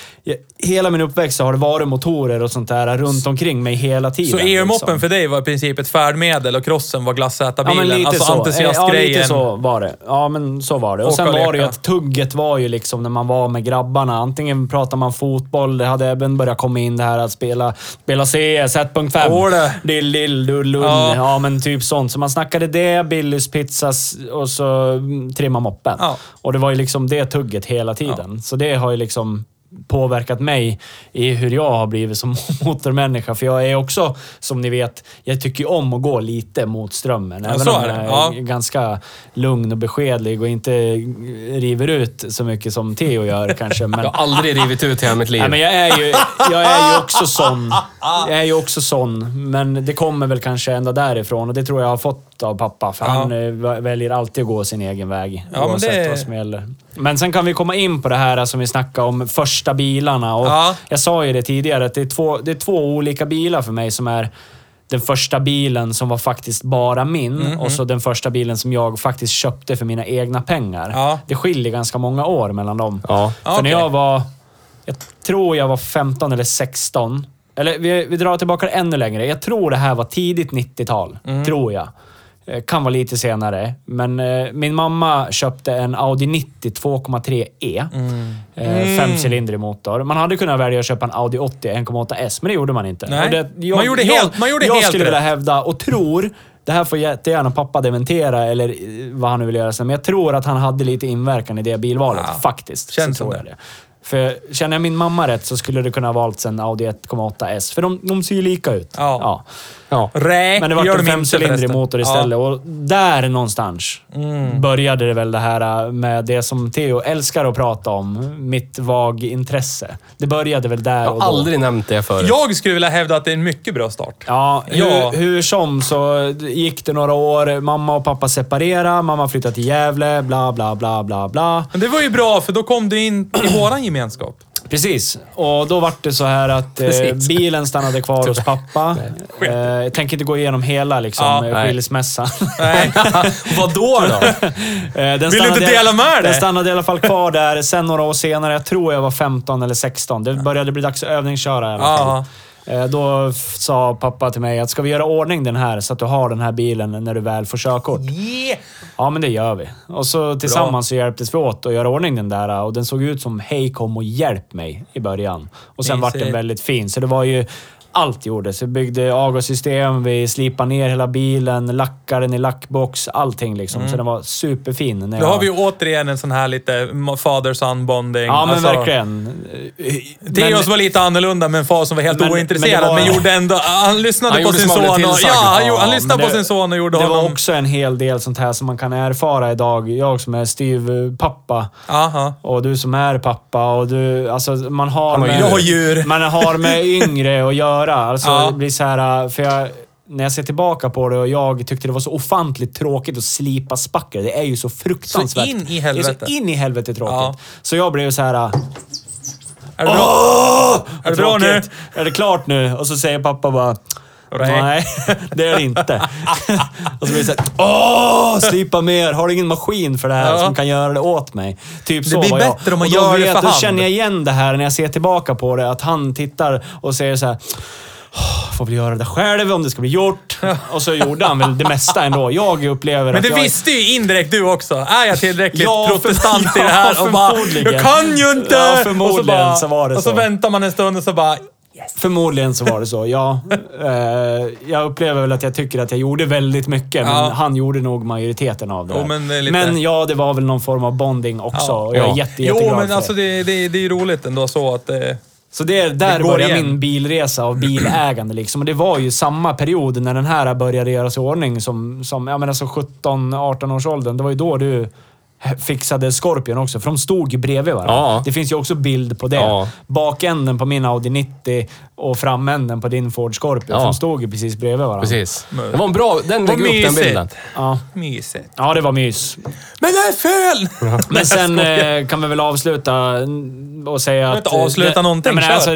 hela min uppväxt har det varit motorer och sånt där runt omkring mig hela tiden. Så EU-moppen liksom. för dig var i princip ett färdmedel och crossen var Ja, glassätarbilen. men lite alltså så. entusiastgrejen. Ja, lite så var det. Ja, men så var det. Och sen var det ju att tugget var ju liksom när man var med grabbarna. Antingen pratar man fotboll, det hade även börjat komma in det här att spela, spela CS 1.5. Åh, det. Dill, dill, dull, dull. Ja. Ja. men typ sånt. Så man snackade det, Billys pizzas och så mm, trimma moppen. Ja. Och det var ju liksom det tugget hela tiden. Så det har ju liksom påverkat mig i hur jag har blivit som motormänniska. För jag är också, som ni vet, jag tycker om att gå lite mot strömmen. Även så om jag är Ja. ganska lugn och beskedlig och inte river ut så mycket som Theo gör kanske. Men, Jag har aldrig rivit ut hela mitt liv. Nej, men jag är, ju, jag är ju också sån. Jag är ju också sån. Men det kommer väl kanske ända därifrån och det tror jag har fått av pappa. För Ja. han eh, väljer alltid att gå sin egen väg. Ja, men oavsett det- vad som gäller. Men sen kan vi komma in på det här som vi snackade om, första bilarna. Och Ja. Jag sa ju det tidigare, att det är, två, det är två olika bilar för mig som är den första bilen som var faktiskt bara min Mhm. och så den första bilen som jag faktiskt köpte för mina egna pengar. Ja. Det skiljer ganska många år mellan dem. Ja. För Okej. när jag var... Jag tror jag var 15 eller 16. Eller vi, vi drar tillbaka det ännu längre. Jag tror det här var tidigt 90-tal. Mm. Tror jag. Eh, Kan vara lite senare. Men eh, min mamma köpte en Audi 90 2,3 E. Mm. Eh, Femcylindrig motor. Man hade kunnat välja att köpa en Audi 80 1,8 S, men det gjorde man inte. Det, Man gjorde helt- man gjorde jag helt skulle vilja hävda och tror, det här får jättegärna pappa dementera eller vad han nu vill göra sen, men jag tror att han hade lite inverkan i det bilvalet. Ja. Faktiskt. Känns så tror jag det. För känner jag min mamma rätt så skulle det kunna ha valts en Audi 1,8 S. För de, de ser ju lika ut. Ja. Ja. Räk Men det var en femcylindrig motor istället. Och där någonstans Mm. började det väl det här med det som Theo älskar att prata om. Mitt VAG-intresse. Det började väl där Jag och har då. aldrig nämnt det förut. Ja. Jag skulle vilja hävda att det är en mycket bra start. Ja, Ja. Hur, hur som så gick det några år. Mamma och pappa separerade. Mamma flyttade till Gävle. Bla, bla, bla, bla, bla. Men det var ju bra, för då kom du in i våran gemenskap. Precis. Och då var det så här att eh, bilen stannade kvar hos pappa. Eh, jag tänker inte gå igenom hela liksom, Ja, skilsmässan. Nej. Vad då då? Eh, Den Vill du inte dela med dig? Den stannade i alla fall kvar där. Sen några år senare, jag tror jag var 15 eller 16. Det började bli dags att övningsköra i alla fall. Ja. Eh, Då sa pappa till mig att ska vi göra ordning den här så att du har den här bilen när du väl får körkort? Yeah. Ja, men det gör vi. Och så tillsammans så hjälptes vi åt att göra ordning den där och den såg ut som hej kom och hjälp mig i början. Och sen vart den väldigt fin. Så det var ju allt gjordes. Vi byggde avgassystem, vi slipade ner hela bilen, lackade den i lackbox, allting liksom. Så den var superfin. När Mm. Då jag... har vi återigen en sån här lite father-son bonding. Ja, men Alltså, verkligen. Theos var lite annorlunda med en far som var helt Men- ointresserad, men men, det var- gjorde ändå... Han lyssnade Han på sin son. Och, ja, han, gjorde- han Ja, lyssnade men på det- sin son och gjorde Det var honom... också en hel del sånt här som man kan erfara idag. Jag som är styvpappa Aha. och du som är pappa och du... Alltså man har med... Jag har djur. Man har med yngre att göra. Alltså Ja. det blir så här... För jag, när jag ser tillbaka på det och jag tyckte det var så ofantligt tråkigt att slipa spacker. Det är ju så fruktansvärt. Så in i Det är helvete. så in i helvete tråkigt. Ja. Så jag blev så här... Är det bra? Är det bra nu? Är det klart nu? Och så säger pappa bara... Nej. Nej, det är det inte. och så blir det såhär, åh, slipa mer. Har du ingen maskin för det här Ja. som kan göra det åt mig? Typ så blir var jag. bättre om man och då gör det vet, för Då hand. känner jag igen det här när jag ser tillbaka på det. Att han tittar och säger så här. "Åh, Får väl göra det där själv om det ska bli gjort. Och så gjorde han väl det mesta ändå. Jag upplever Men att det jag... visste ju indirekt du också. Är jag tillräckligt Ja, för- protestant i det ja, här? Och bara, jag kan ju inte! Ja, förmodligen och så, bara, så var det Och så så. väntar man en stund och så bara... Förmodligen så var det så, ja. Eh, jag upplever väl att jag tycker att jag gjorde väldigt mycket, men Ja. han gjorde nog majoriteten av det. Jo, där. men det är lite- men ja, det var väl någon form av bonding också. Ja. Och jag är Ja. jätte, Jo, jätteglad men för alltså det. det, det, det är ju roligt ändå så att... Eh, Så det, där det går började igen. min bilresa av bilägande. Liksom. Och det var ju samma period när den här började göras i ordning som, som jag menar, så 17-18 års åldern. Det var ju då du fixade Scorpion också, för de stod ju bredvid varandra. Ja. Det finns ju också bild på det. Ja. Bakänden på min Audi 90 och framänden på din Ford Scorpion. Ja. De stod ju precis bredvid varandra. Precis. Det var en bra... Den lägger upp den bilden. Ja. mysigt. ja, det var mys. Men det är fel! Men sen eh, kan vi väl avsluta och säga att... inte avsluta det, någonting, Nej, men alltså,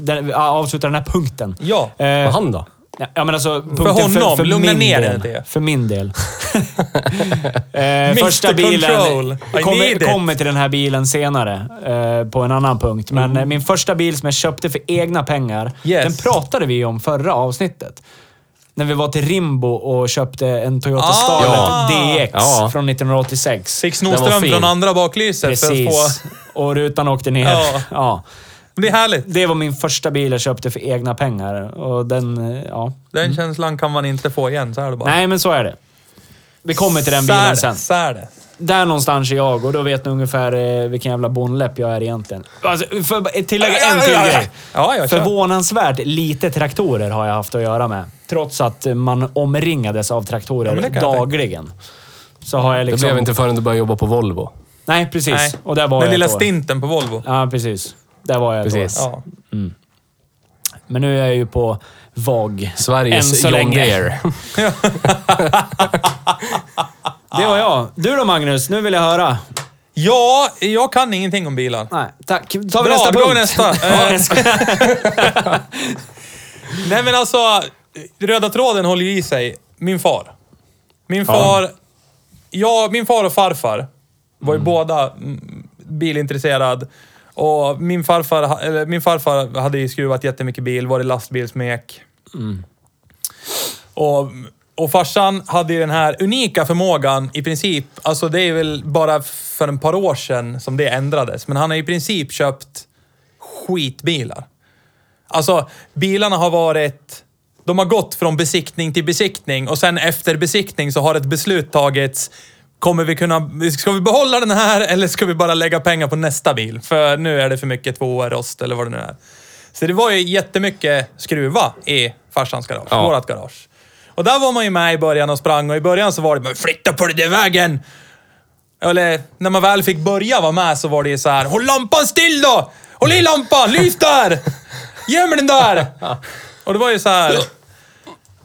det, ja, avsluta den här punkten. Ja. Eh, han då? Ja, men alltså, punkten honom, för, lugna min ner del. dig. För min del. eh, första bilen... Control. I Vi kommer, kommer till den här bilen senare, eh, på en annan punkt. Men eh, min första bil som jag köpte för egna pengar, Yes. den pratade vi om förra avsnittet. När vi var till Rimbo och köpte en Toyota Ah. Scarlett Ja. DX Ja. från 1986. Fick snoström från andra baklyset för att få... Och rutan åkte ner. Ja. Ja. Det är härligt. Det var min första bil jag köpte för egna pengar. Och den, eh, ja. Den känslan kan man inte få igen, så är det bara. Nej, men så är det. Vi kommer till den bilen sen. Så är det. Där någonstans är jag och då vet ni ungefär eh, vilken jävla bondläpp jag är egentligen. Alltså, för att tillägga en till grej. Ja, jag kör. Förvånansvärt lite traktorer har jag haft att göra med. Trots att man omringades av traktorer Ja, men det kan jag dagligen. Så har jag Det liksom... blev inte förrän du började jobba på Volvo. Nej, precis. Nej. Och där var Den jag lilla ett år. stinten på Volvo. Ja, precis. Där var jag Precis. år. Ja. Men nu är jag ju på VAG. Sveriges så John länge. Deere. Det var jag. Du då Magnus? Nu vill jag höra. ja, jag kan ingenting om bilar. Nej, tack. Tar vi Bra, nästa då punkt. nästa. Jag. Nej men alltså, röda tråden håller ju i sig. Min far. Min far... Ja, min far och farfar var ju båda mm, bilintresserad. Och min farfar, eller, min farfar hade ju skruvat jättemycket bil, varit lastbilsmek. Och, och farsan hade ju den här unika förmågan i princip, alltså det är väl bara för en par år sedan som det ändrades, men han har i princip köpt skitbilar. Alltså, bilarna har varit... De har gått från besiktning till besiktning och sen efter besiktning så har ett beslut tagits. Kommer vi kunna... Ska vi behålla den här eller ska vi bara lägga pengar på nästa bil? För nu är det för mycket tvåa rost eller vad det nu är. Så det var ju jättemycket skruva i farsans garage, Ja. vårat garage. Och där var man ju med i början och sprang och i början så var det men flytta på den där vägen! Eller när man väl fick börja vara med så var det ju så här, håll lampan still då! Håll i lampan, lys där! Ge mig den där! Och det var ju så här.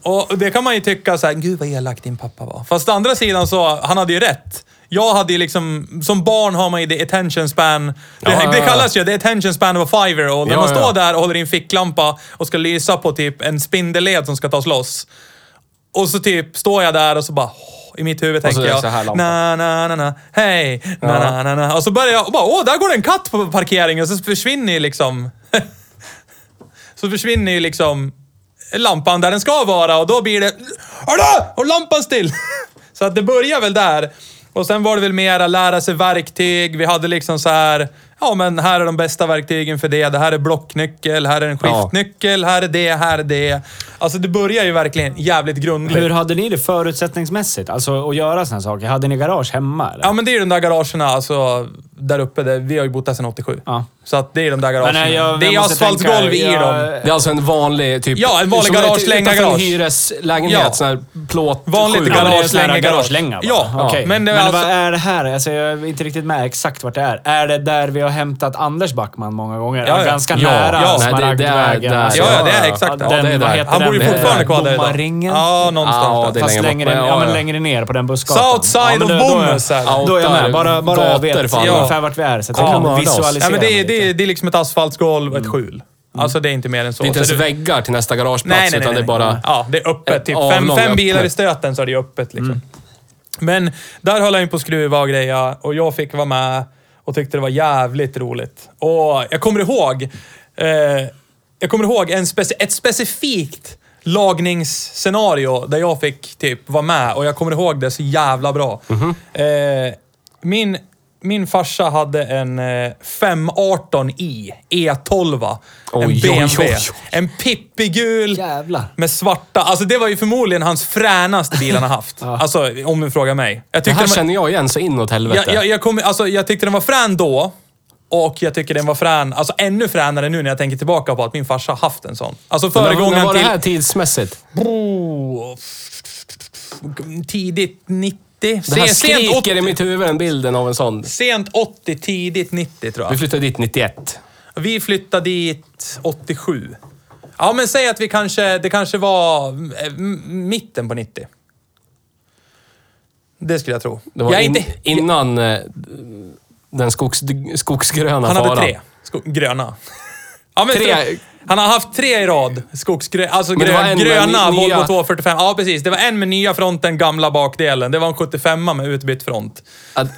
Och det kan man ju tycka så här, gud vad elak din pappa var. Fast å andra sidan så, han hade ju rätt. Jag hade ju liksom, som barn har man ju the attention span. Det, Ja, ja, det ja. kallas ju the attention span of a fiver. Och när Ja, man ja. står där och håller i en ficklampa och ska lysa på typ en spindelled som ska tas loss. Och så typ står jag där och så bara, i mitt huvud tänker det jag, na na na na, hej, na na na na. Och så börjar jag, och bara, åh, där går det en katt på parkeringen. Och så försvinner ju liksom, så försvinner ju liksom lampan där den ska vara och då blir det, Hallå! Och lampan still! Så att det börjar väl där. Och sen var det väl mera lära sig verktyg. Vi hade liksom så här, ja men här är de bästa verktygen för det. Det här är blocknyckel, här är en skiftnyckel, här är det, här är det. Alltså det börjar ju verkligen jävligt grundligt. Hur hade ni det förutsättningsmässigt? Alltså att göra såna saker. Hade ni garage hemma eller? Ja men det är ju de där garagerna, alltså där uppe. Där, vi har ju bott där sedan 87. Ja. Så att det är de där nej, jag- det är asfaltgolv i jag- dem. Det är alltså en vanlig typ... Ja, en vanlig som ett- garagelänga-garage. utanför en hyreslägenhet. Ja. Sån här plåt... Vanligt sju. Ja, men det är en sån här Garagelänga-garage. garagelänga bara. Ja, Okej. men Men, det är alltså- vad är det här? Alltså, jag är inte riktigt med exakt vart det är. Är det där vi har hämtat Anders Backman många gånger? Ja, ja. Ganska Ja, nära ja. Nej, det- det är Smaragdvägen. där. alltså. Ja, ja, det är exakt Ja. Ja, det är där. Han bor ju fortfarande Eh, kvar där idag. Bommaringen? Ja, någonstans Ja, där. det är Fast längre ja, Men ja, men ja. ner på den bussgatan. Southside ja, men of Bomhus. Då är jag med. Bara, bara jag vet fan. Ungefär vart vi är. Så att Ja, jag kan oss. visualisera Ja, men det, är- det, är- det är liksom ett asfaltsgolv och ett skjul. Alltså det är inte mer än så. Det är inte Så ens det- väggar till nästa garageplats, Nej, nej, nej. utan det är nej. bara... Ja, det är öppet. Typ fem, fem bilar öppet. i stöten så är det öppet liksom. Men där höll han ju på att skruva och greja och jag fick vara med och tyckte det var jävligt roligt. Och jag kommer ihåg, eh, jag kommer ihåg en speci ett specifikt lagningsscenario där jag fick typ vara med och jag kommer ihåg det så jävla bra. Mhm. Eh, min, min farsa hade en eh, 518i E12. Oj, en oj, BMW. oj, oj. En pippigul Jävlar. med svarta. Alltså det var ju förmodligen hans fränaste bil han har haft. Alltså om du frågar mig. Jag Det här var- känner jag igen så inåt helvete. jag, jag, jag, kom, alltså, jag tyckte den var frän då. Och jag tycker den var frän, alltså ännu fränare nu när jag tänker tillbaka på att min farsa har haft en sån. Alltså När- När föregångaren var det till... här tidsmässigt? Oh, tidigt 90. Det här Se, sent, skriker 80, i mitt huvud en bilden av en sån. sent 80, tidigt 90 tror Vi jag. flyttade dit 91. Vi flyttade dit 87. Ja, men säg att vi kanske, det kanske var eh, m- mitten på 90. Det skulle jag tro. Det var jag är in, inte, innan eh, den skogs, skogsgröna han faran. hade tre sko- gröna. Ja, men Tre. tre. Han har haft tre i rad. Skogsgrö, alltså grön, en gröna ny- Volvo 245. Ja, precis. Det var en med nya fronten, gamla bakdelen. Det var en 75 med utbytt front. Att,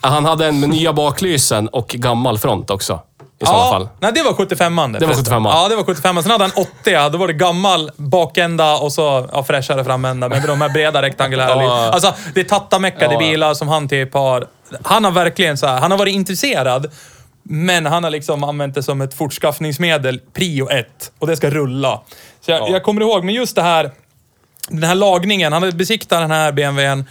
han hade en med nya baklysen och gammal front också. I sådana fall. Nej, det var 75 det. Det var förresten. 75 Ja, det var 75 Sen hade han 80 Då var det gammal bakända och så ja, fräschare framända med de här breda rektangulära Ja. Alltså, det är tattameckade Ja. bilar som han typ har... Han har verkligen så här, han har varit intresserad, men han har liksom använt det som ett fortskaffningsmedel, prio ett. Och det ska rulla. Så jag, Ja. jag kommer ihåg, men just det här, den här lagningen. Han hade besiktat den här BMWn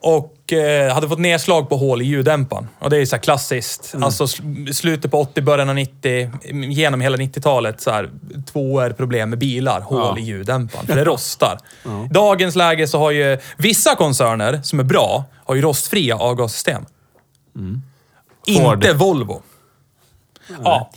och eh, hade fått nedslag på hål i ljuddämparen. Och det är så här klassiskt. Alltså sl- slutet på 80, början av 90, genom hela 90-talet. Så här, tvåor problem med bilar, hål Ja. i ljuddämparen. För det rostar. I dagens läge så har ju vissa koncerner som är bra, har ju rostfria avgassystem. Ford. Inte Volvo. Ja.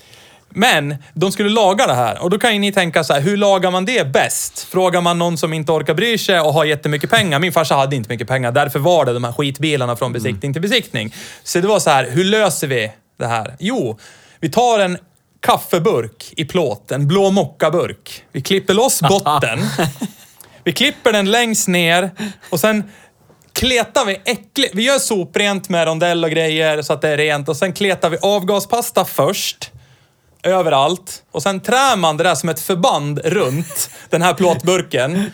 Men de skulle laga det här och då kan ju ni tänka så här, hur lagar man det bäst? Frågar man någon som inte orkar bry sig och har jättemycket pengar. Min farsa hade inte mycket pengar, därför var det de här skitbilarna från besiktning till besiktning. Så det var så här, hur löser vi det här? Jo, vi tar en kaffeburk i plåt, en blå mockaburk. Vi klipper loss botten. Vi klipper den längst ner och sen kletar vi äckligt. Vi gör soprent med rondell och grejer så att det är rent och sen kletar vi avgaspasta först. Överallt. Och sen trär man det där som ett förband runt den här plåtburken.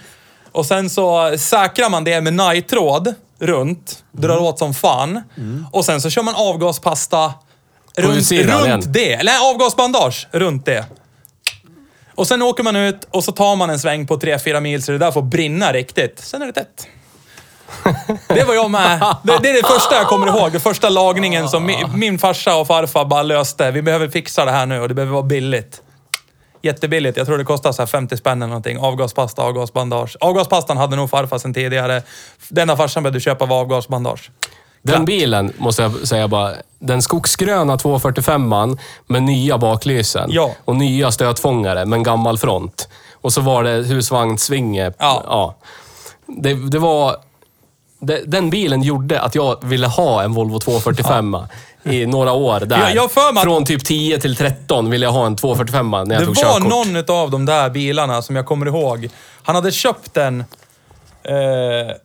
Och sen så säkrar man det med najtråd runt. Drar åt som fan. Och sen så kör man avgaspasta runt, runt det. Eller avgasbandage runt det. Och sen åker man ut och så tar man en sväng på 3-4 mil så det där får brinna riktigt. Sen är det tätt. Det var jag med. Det, det är det första jag kommer ihåg. Den första lagningen som min, min farsa och farfar bara löste. Vi behöver fixa det här nu och det behöver vara billigt. Jättebilligt. Jag tror det kostade så här 50 spänn eller någonting. Avgaspasta, avgasbandage. Avgaspastan hade nog farfar sedan tidigare. Det enda farsan behövde köpa var avgasbandage. Den bilen, måste jag säga bara, den skogsgröna 245an med nya baklysen Ja. och nya stötfångare med en gammal front. Och så var det husvagnsvinge. Ja. Det, det var... Det, den bilen gjorde att jag ville ha en Volvo 245 i några år där. Jag- jag har för mig Från typ 10 till 13 ville jag ha en 245 när jag Det tog var körkort. någon av de där bilarna som jag kommer ihåg. Han hade köpt en... Eh,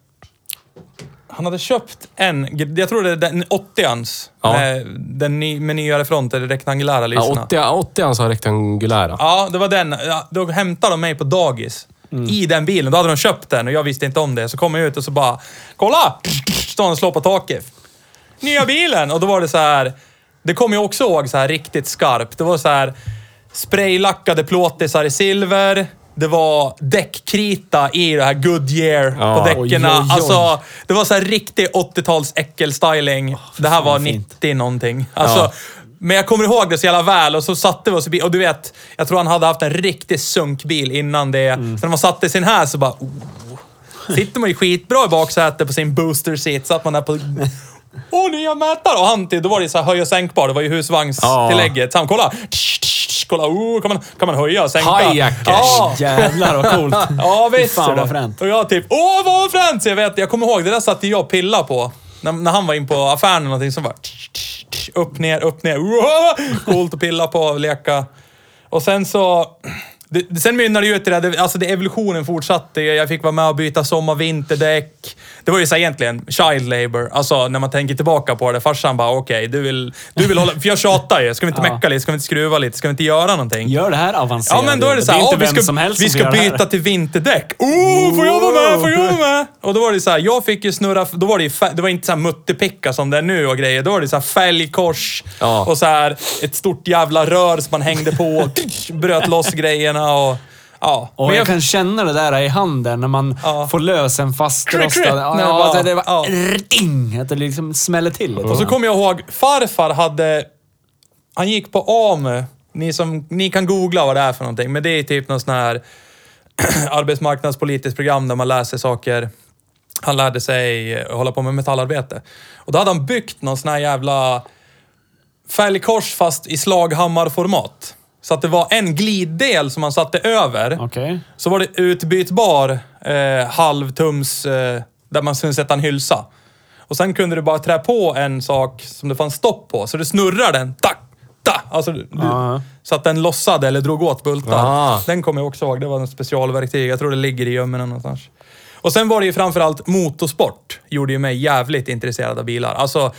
han hade köpt en, jag tror det är den 80ans. Ja. Med, den ny, med nyare front, eller rektangulära Ja, lyserna. 80, 80 han sa rektangulära. Ja, det var den. Ja, då hämtade de mig på dagis. Mm. I den bilen. Då hade de köpt den och jag visste inte om det. Så kom jag ut och så bara, kolla! Står han och slår på taket. Nya bilen! Och då var det så här. det kommer jag också ihåg så här riktigt skarpt. Det var så här spraylackade plåtisar i silver. Det var däckkrita i det här Goodyear Ja, på däcken. Alltså, det var så här riktig 80-tals äckelstyling. det här var vad fint. 90 någonting. Alltså, Ja. Men jag kommer ihåg det så jävla väl och så satte vi oss i bil. Och du vet, jag tror han hade haft en riktig sunkbil innan det. Mm. Så när man satte sin här så bara... Oh. Sitter man ju skitbra i baksätet på sin booster seat. Satt man där på... Åh, nya mätare! Och han till, då var det så här höj och sänkbar. Det var ju husvagnstillägget. Så han, kolla! Kolla, oh, kan, man, kan man höja och sänka? Hijackers. Ja! Jävlar vad coolt. Ja, visst. Fan, är det. vad fränt. Och jag typ, åh vad fränt! Så jag vet, jag kommer ihåg, det där satt jag och pilla på. När, när han var in på affären eller någonting så bara... Upp, ner, upp, ner. Wow! Coolt att pilla på och leka. Och sen så... Det, sen mynnade det ut i det, där, alltså det, evolutionen fortsatte. Jag fick vara med och byta sommar vinterdäck. Det var ju så egentligen child labor. Alltså när man tänker tillbaka på det. Farsan bara, okej, du, vill, du vill hålla... För jag tjatar ju. Ska vi inte Ja. mecka lite? Ska vi inte skruva lite? Ska vi inte göra någonting? Gör det här avancerat. Ja, men då är det så här, inte "Ja, vi ska, som vi ska det byta till vinterdäck. Oh, får jag vara med? Får jag vara med? Och då var det så här, jag fick ju snurra, då var det ju, det var inte så här muttepicka som det är nu och grejer. Då var det så här fälgkors Ja. och så här ett stort jävla rör som man hängde på och bröt loss grejerna och... Ja. Och Men jag kan känna det där i handen när man Ja. får lös en fastrostad... Ja, Ja, det var ja. ding, att det liksom smäller till lite. Och så kommer jag ihåg, farfar hade... Han gick på AMU. Ni, som, ni kan googla vad det är för någonting, men det är typ någon sån här arbetsmarknadspolitiskt program där man läser saker. Han lärde sig eh, hålla på med metallarbete. Och då hade han byggt någon sån här jävla fälgkors fast i slaghammarformat. Så att det var en gliddel som man satte över. Okej. Så var det utbytbar eh, halvtums eh, där man kunde sätta en hylsa. Och sen kunde du bara trä på en sak som det fanns stopp på. Så du snurrar den. Tack! Ta! Alltså, du, Ja. Så att den lossade eller drog åt bultar. Ah. Den kommer jag också ihåg. Det var en specialverktyg. Jag tror det ligger i gömmorna någonstans. Och sen var det ju framförallt motorsport. Gjorde ju mig jävligt intresserad av bilar. Alltså,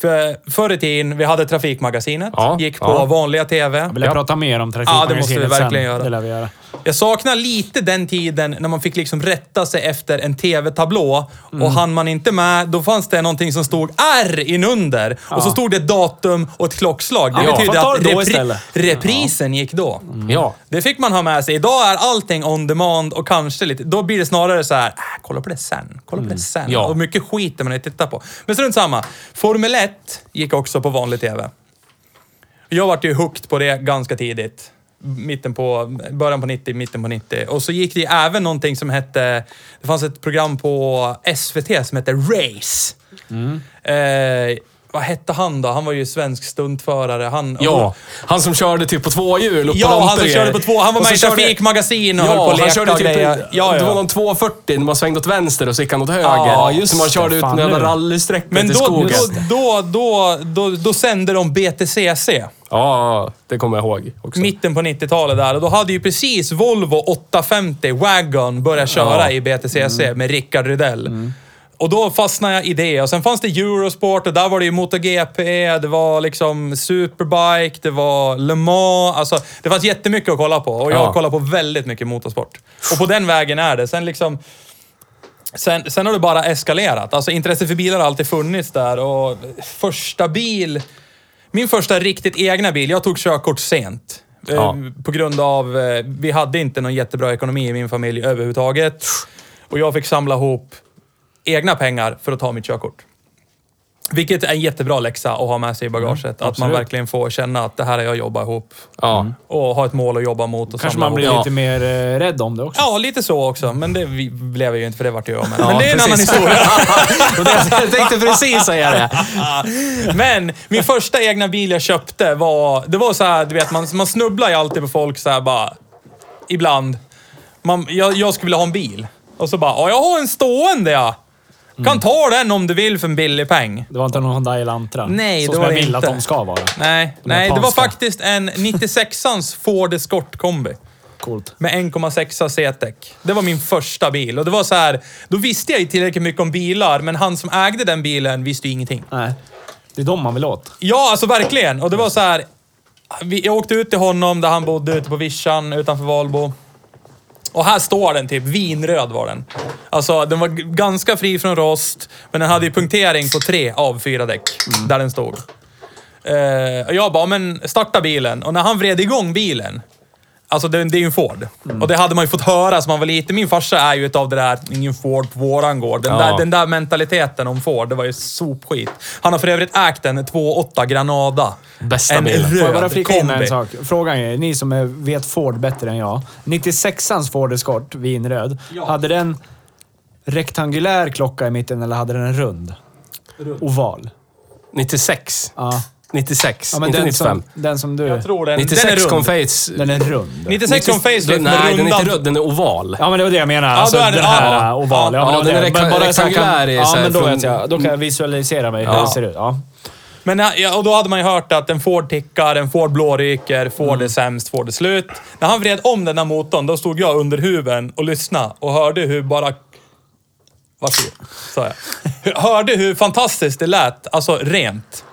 för, förr i tiden, vi hade Trafikmagasinet. Ja, gick på ja. vanliga TV. Vill jag prata mer om trafikmagasinet Ja, det måste vi verkligen sen. göra. Jag saknar lite den tiden när man fick liksom rätta sig efter en TV-tablå och hann man inte med, då fanns det någonting som stod R inunder och så stod det ett datum och ett klockslag. Det Ja, betyder att repri- reprisen gick då. Ja. Det fick man ha med sig. Idag är allting on demand och kanske lite... Då blir det snarare så här, äh, kolla på det sen. Kolla på det sen. Ja. Och mycket skit man inte tittar på. Men strunt samma. Formel 1 gick också på vanlig TV. Jag vart ju hooked på det ganska tidigt. Mitten på, början på 90, mitten på 90. Och så gick det ju även någonting som hette... Det fanns ett program på SVT som hette Race. Eh, vad hette han då? Han var ju svensk stuntförare. Han, Ja, han som körde typ på två hjul Ja, han som och körde på två. Han var Och med i Trafikmagasin och Ja, höll på att han leka körde och typ, grejer. Ja, Det var ja. någon 240 när man svängde åt vänster och så gick han åt höger. Ja, just så man körde ut en jävla nu. rallysträcka Men då, skogen. då, då, då, då, då sände de BTCC. Ja, det kommer jag ihåg också. Mitten på 90-talet där. Och då hade ju precis Volvo 850 Wagon börjat köra Ja. i BTCC Mm. med Rickard Rydell. Och då fastnade jag i det. Och sen fanns det Eurosport och där var det ju MotoGP, det var liksom Superbike, det var Le Mans. Alltså, det fanns jättemycket att kolla på. Och jag Ja. kollar på väldigt mycket motorsport. Och på den vägen är det. Sen liksom... Sen, sen har det bara eskalerat. Alltså intresset för bilar har alltid funnits där och första bil... Min första riktigt egna bil, jag tog körkort sent. Eh, Ja. På grund av, eh, vi hade inte någon jättebra ekonomi i min familj överhuvudtaget. Och jag fick samla ihop egna pengar för att ta mitt körkort. Vilket är en jättebra läxa att ha med sig i bagaget. att man verkligen får känna att det här är jag jobbar ihop. Ja. Och ha ett mål att jobba mot. Och Kanske man blir ihop. Lite mer eh, rädd om det också. Ja, lite så också. Men det blev jag ju inte för det vart jag med. Ja, Men det är en annan precis. historia. Jag tänkte precis säga det. Men min första egna bil jag köpte var... Det var så här, du vet, man, man snubblar ju alltid på folk så här bara... Ibland. Man, jag, jag skulle vilja ha en bil. Och så bara, ja, jag har en stående ja. Kan ta den om du vill för en billig peng. Det var inte någon Hyundai Elantra. Nej, så det som var jag det vill inte. att de ska vara. Nej, De nej det var japanska. faktiskt en 96ans Ford Escort kombi. Coolt. Med 1,6 C-däck. Det var min första bil. Och det var så här, då visste jag ju tillräckligt mycket om bilar, men han som ägde den bilen visste ju ingenting. Nej. Det är de man vill åt. Ja, alltså verkligen. Och det var så här. vi- Jag åkte ut till honom där han bodde ute på vischan utanför Valbo. Och här står den typ, vinröd var den. Alltså den var ganska fri från rost, men den hade ju punktering på tre av fyra däck. Där den stod. Eh, och jag bara, men starta bilen. Och när han vred igång bilen, Alltså det, det är ju en Ford. Och det hade man ju fått höra som man var liten. Min farsa är ju utav det där, ingen Ford på våran gård. Den, Ja. där, den där mentaliteten om Ford, det var ju sopskit. Han har för övrigt ägt en 2.8 Granada. Bästa en bilen. röd Får jag bara flika in en sak? Frågan är, ni som är, vet Ford bättre än jag. 96ans Ford Escort, vinröd. Ja. Hade den rektangulär klocka i mitten eller hade den en rund? Oval. 96. Ja. 96, ja men inte den 95. som, den som du... Jag tror den, den är 96 rund. kom face... Den är rund. 96 kom facelift Nej, med den är inte röd, den är oval. Ja, men det var det jag menade. Alltså, då är det- den här ja, ja, oval. ja, men var den är Men bara så kan- rektangulär i Ja, här men då från- vet jag. Då kan jag visualisera mig hur Ja. det ser ut. Ja. Men ja, och då hade man ju hört att en Ford tickar, en Ford blåryker, Ford Mm. är sämst, Ford är slut. När han vred om den här motorn, då stod jag under huven och lyssnade och hörde hur bara... Varsågod, sa jag. Hur- Hörde hur fantastiskt det lät, alltså rent.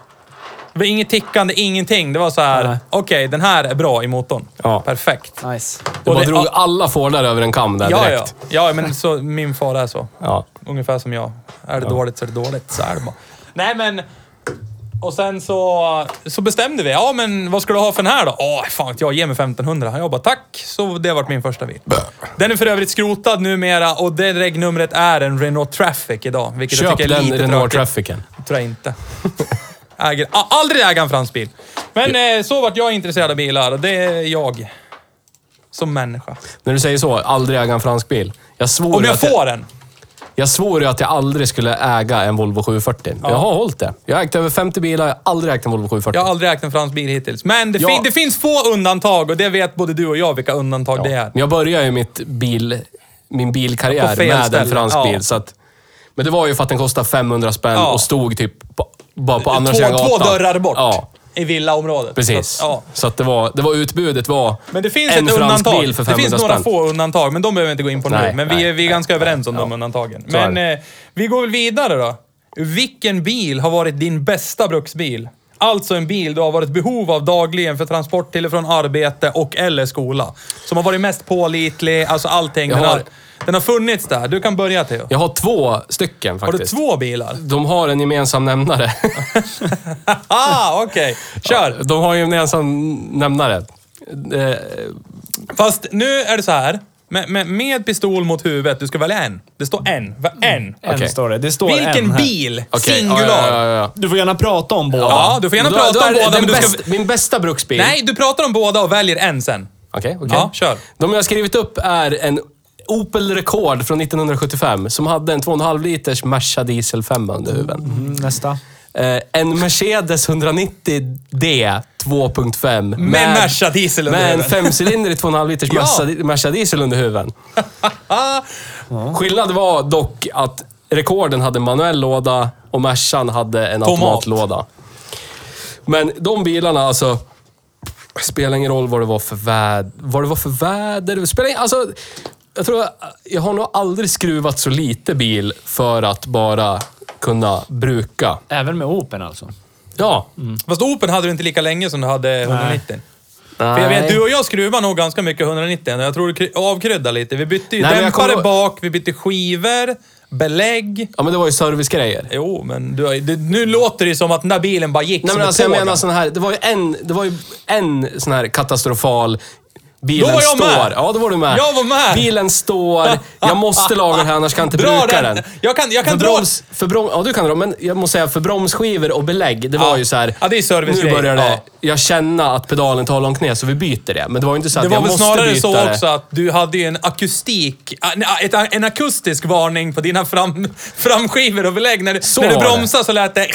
Det var inget tickande, ingenting. Det var så här, okej, den här är bra i motorn. Ja. Perfekt. Nice. Du Och bara det- drog ja. alla Fordar över en kam där Ja, ja. direkt. Ja, men så, min far är så. Ja. Ungefär som jag. Är det dåligt så är det dåligt. Så är det bara. Nej, men... Och sen så, så bestämde vi. Ja, men vad ska du ha för den här då? Åh, fan jag. Ge mig 1500. Jag bara, tack. Så det har varit min första bil. Den är för övrigt skrotad numera och det regnumret är en Renault Traffic idag. Vilket jag Köp tycker är den lite Renault tråkigt. Trafficen. Tror jag inte. Äger, a- aldrig äga en fransk bil. Men eh, så vart jag intresserad av bilar det är jag. Som människa. När du säger så, aldrig äga en fransk bil. Jag svor, Om ju jag att får en. jag svor ju att jag aldrig skulle äga en Volvo 740. Jag har hållit det. Jag har ägt över 50 bilar, jag har aldrig ägt en Volvo 740. Jag har aldrig ägt en fransk bil hittills. Men det, Ja. fin- det finns få undantag och det vet både du och jag vilka undantag det är. Men jag började ju mitt bil, min På bilkarriär fel med en ställe. fransk Ja. bil. Så att, men det var ju för att den kostade 500 spänn Ja. och stod typ på, bara på andra två, sidan gatan. två dörrar bort. Ja, I villaområdet. precis. Så, ja. Så att det var, det var utbudet var Men det finns en ett fransk undantag. bil för det 500 finns några spänn. få undantag, men de behöver vi inte gå in på nu. Nej, Men vi, nej, är, vi är ganska överens om de undantagen. Men eh, vi går väl vidare då. Vilken bil har varit din bästa bruksbil? Alltså en bil du har varit behov av dagligen för transport till och från arbete och eller skola. Som har varit mest pålitlig, alltså allting. Jag Den har, har- den har funnits där. Du kan börja Theo. Jag har två stycken Har du faktiskt. två bilar? De har en gemensam nämnare. ah, okej. Kör! De har en gemensam nämnare. Eh, Fast nu är det så här. Med, med, med pistol mot huvudet, du ska välja en. Det står en. Va- En. En Okej. står det. Det står Vilken en här. bil? okej. Singular. Ja, ja, ja, ja. Du får gärna prata om båda. Ja, du får gärna Då- prata då om är det båda, den men du ska... Min bästa bruksbil. Nej, du pratar om båda och väljer en sen. Okej, okej. Ja, kör. De jag har skrivit upp är en Opel Rekord från 1975 som hade en 2,5 liters Merca Diesel 5 under huven. Mm, Nästa. Eh, en Mercedes 190D 2.5. Med, Merca diesel under Med en huven. femcylinderig 2,5 liters Ja. Merca, Diesel under huven. Skillnad var dock att rekorden hade manuell låda och Mercan hade en Tomat. automatlåda. Men de bilarna alltså... Spelar ingen roll vad det var för väder. Vad det var för väder. Det Spelar ingen, alltså, jag tror jag, jag har nog aldrig skruvat så lite bil för att bara kunna bruka. Även med Open alltså. Ja. Fast Open hade du inte lika länge som du hade 190. Nej. För jag vet, du och jag skruvar nog ganska mycket 190. Jag tror du kry- avkryddar lite. Vi bytte ju Nej, men jag dämpare kommer- bak, vi bytte skivor, belägg. Ja, men det var ju servicegrejer. Jo, men du, har- det, nu låter det ju som att den där bilen bara gick Nej, som men ett alltså, jag tåg. menar sån här, det var ju en, det var ju en sån här katastrofal Bilen Då var jag står. med. Ja, då var du med. Jag var med. Bilen står. Jag måste laga den här, annars kan jag inte Dra bruka den. den. Jag kan, jag kan För dra... broms, för brom, ja, du kan dra, men jag måste säga för bromsskivor och belägg, det var Ja. ju så här. Ja, det är servicegrej. Nu börjar det, Ja. jag känna att pedalen tar långt ner, så vi byter det. Men det var ju inte så att Det var jag väl måste snarare byta så det. också att du hade ju en akustik, en, ett- en akustisk varning på dina fram, framskivor och belägg. När, du- Så när du var det. bromsade så lät det...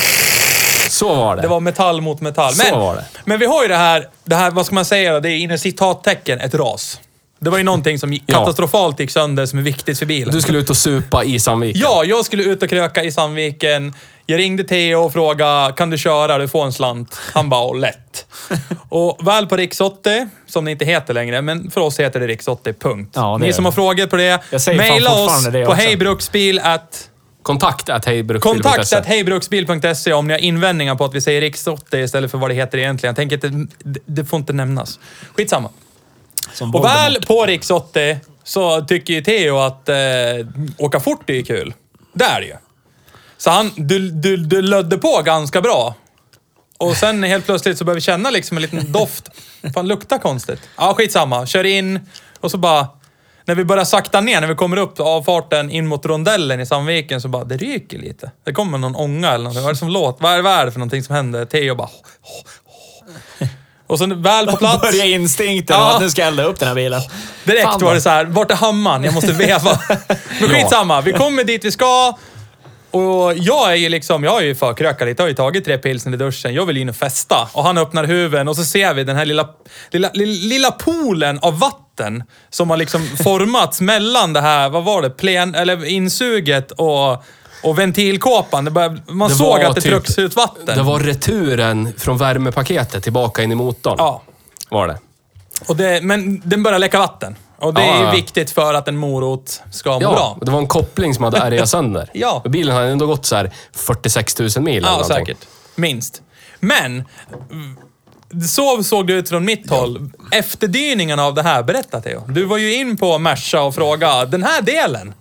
Så var det. Det var metall mot metall. Så Men, var det. men vi har ju det här, det här, vad ska man säga? Det är inom citattecken ett ras. Det var ju någonting som katastrofalt gick sönder som är viktigt för bilen. Du skulle ut och supa i Sandviken. Ja, jag skulle ut och kröka i Sandviken. Jag ringde Theo och frågade, kan du köra? Du får en slant. Han bara, "Åh, lätt. och väl på Riks 80, som det inte heter längre, men för oss heter det Riks 80, punkt. Ja, det Ni som har frågor på det, mejla oss det på hejbruksbil at Kontakt at hejbruksbil.se. Kontakt at hejbruksbil.se om ni har invändningar på att vi säger Riks 80 istället för vad det heter egentligen. Jag tänker att det, det, får inte nämnas. Skitsamma. Som Och väl på Riks 80 så tycker ju Theo att eh, åka fort är kul. Det är det ju. Så han, du, du, du lödde på ganska bra. Och sen helt plötsligt så började vi känna liksom en liten doft. Fan, luktar konstigt. Ja, skitsamma. Kör in och så bara... När vi börjar sakta ner, när vi kommer upp avfarten in mot rondellen i Sandviken så bara, det ryker lite. Det kommer någon ånga eller någonting. Vad är det som låter? Vad är, vad är det för någonting som händer? Theo bara... Och så väl på plats. Börjar instinkten Ja. att nu ska jag elda upp den här bilen. Direkt Fan var det så här, vart är hammaren? Jag måste veva. Men skitsamma, vi kommer dit vi ska. Och jag är ju liksom, jag är ju förkrökad lite. Jag har ju tagit tre pilsner i duschen. Jag vill in och festa. Och han öppnar huven och så ser vi den här lilla, lilla, lilla, lilla poolen av vatten som har liksom formats mellan det här, vad var det, plen, eller insuget och, och ventilkåpan. Det började, man Det såg att det typ- trycks ut vatten. Det var returen från värmepaketet tillbaka in i motorn. Ja. Var det. Och det, men den börjar läcka vatten. Och det Ja, är viktigt för att en morot ska må Ja, bra. det var en koppling som hade ärgat sönder. Ja. Och Bilen hade ändå gått så här 46 000 mil eller Ja, någonting. säkert. Minst. Men, så såg det ut från mitt håll. Efterdyningarna av det här, berätta Theo. Du var ju in på Merca och frågade, den här delen,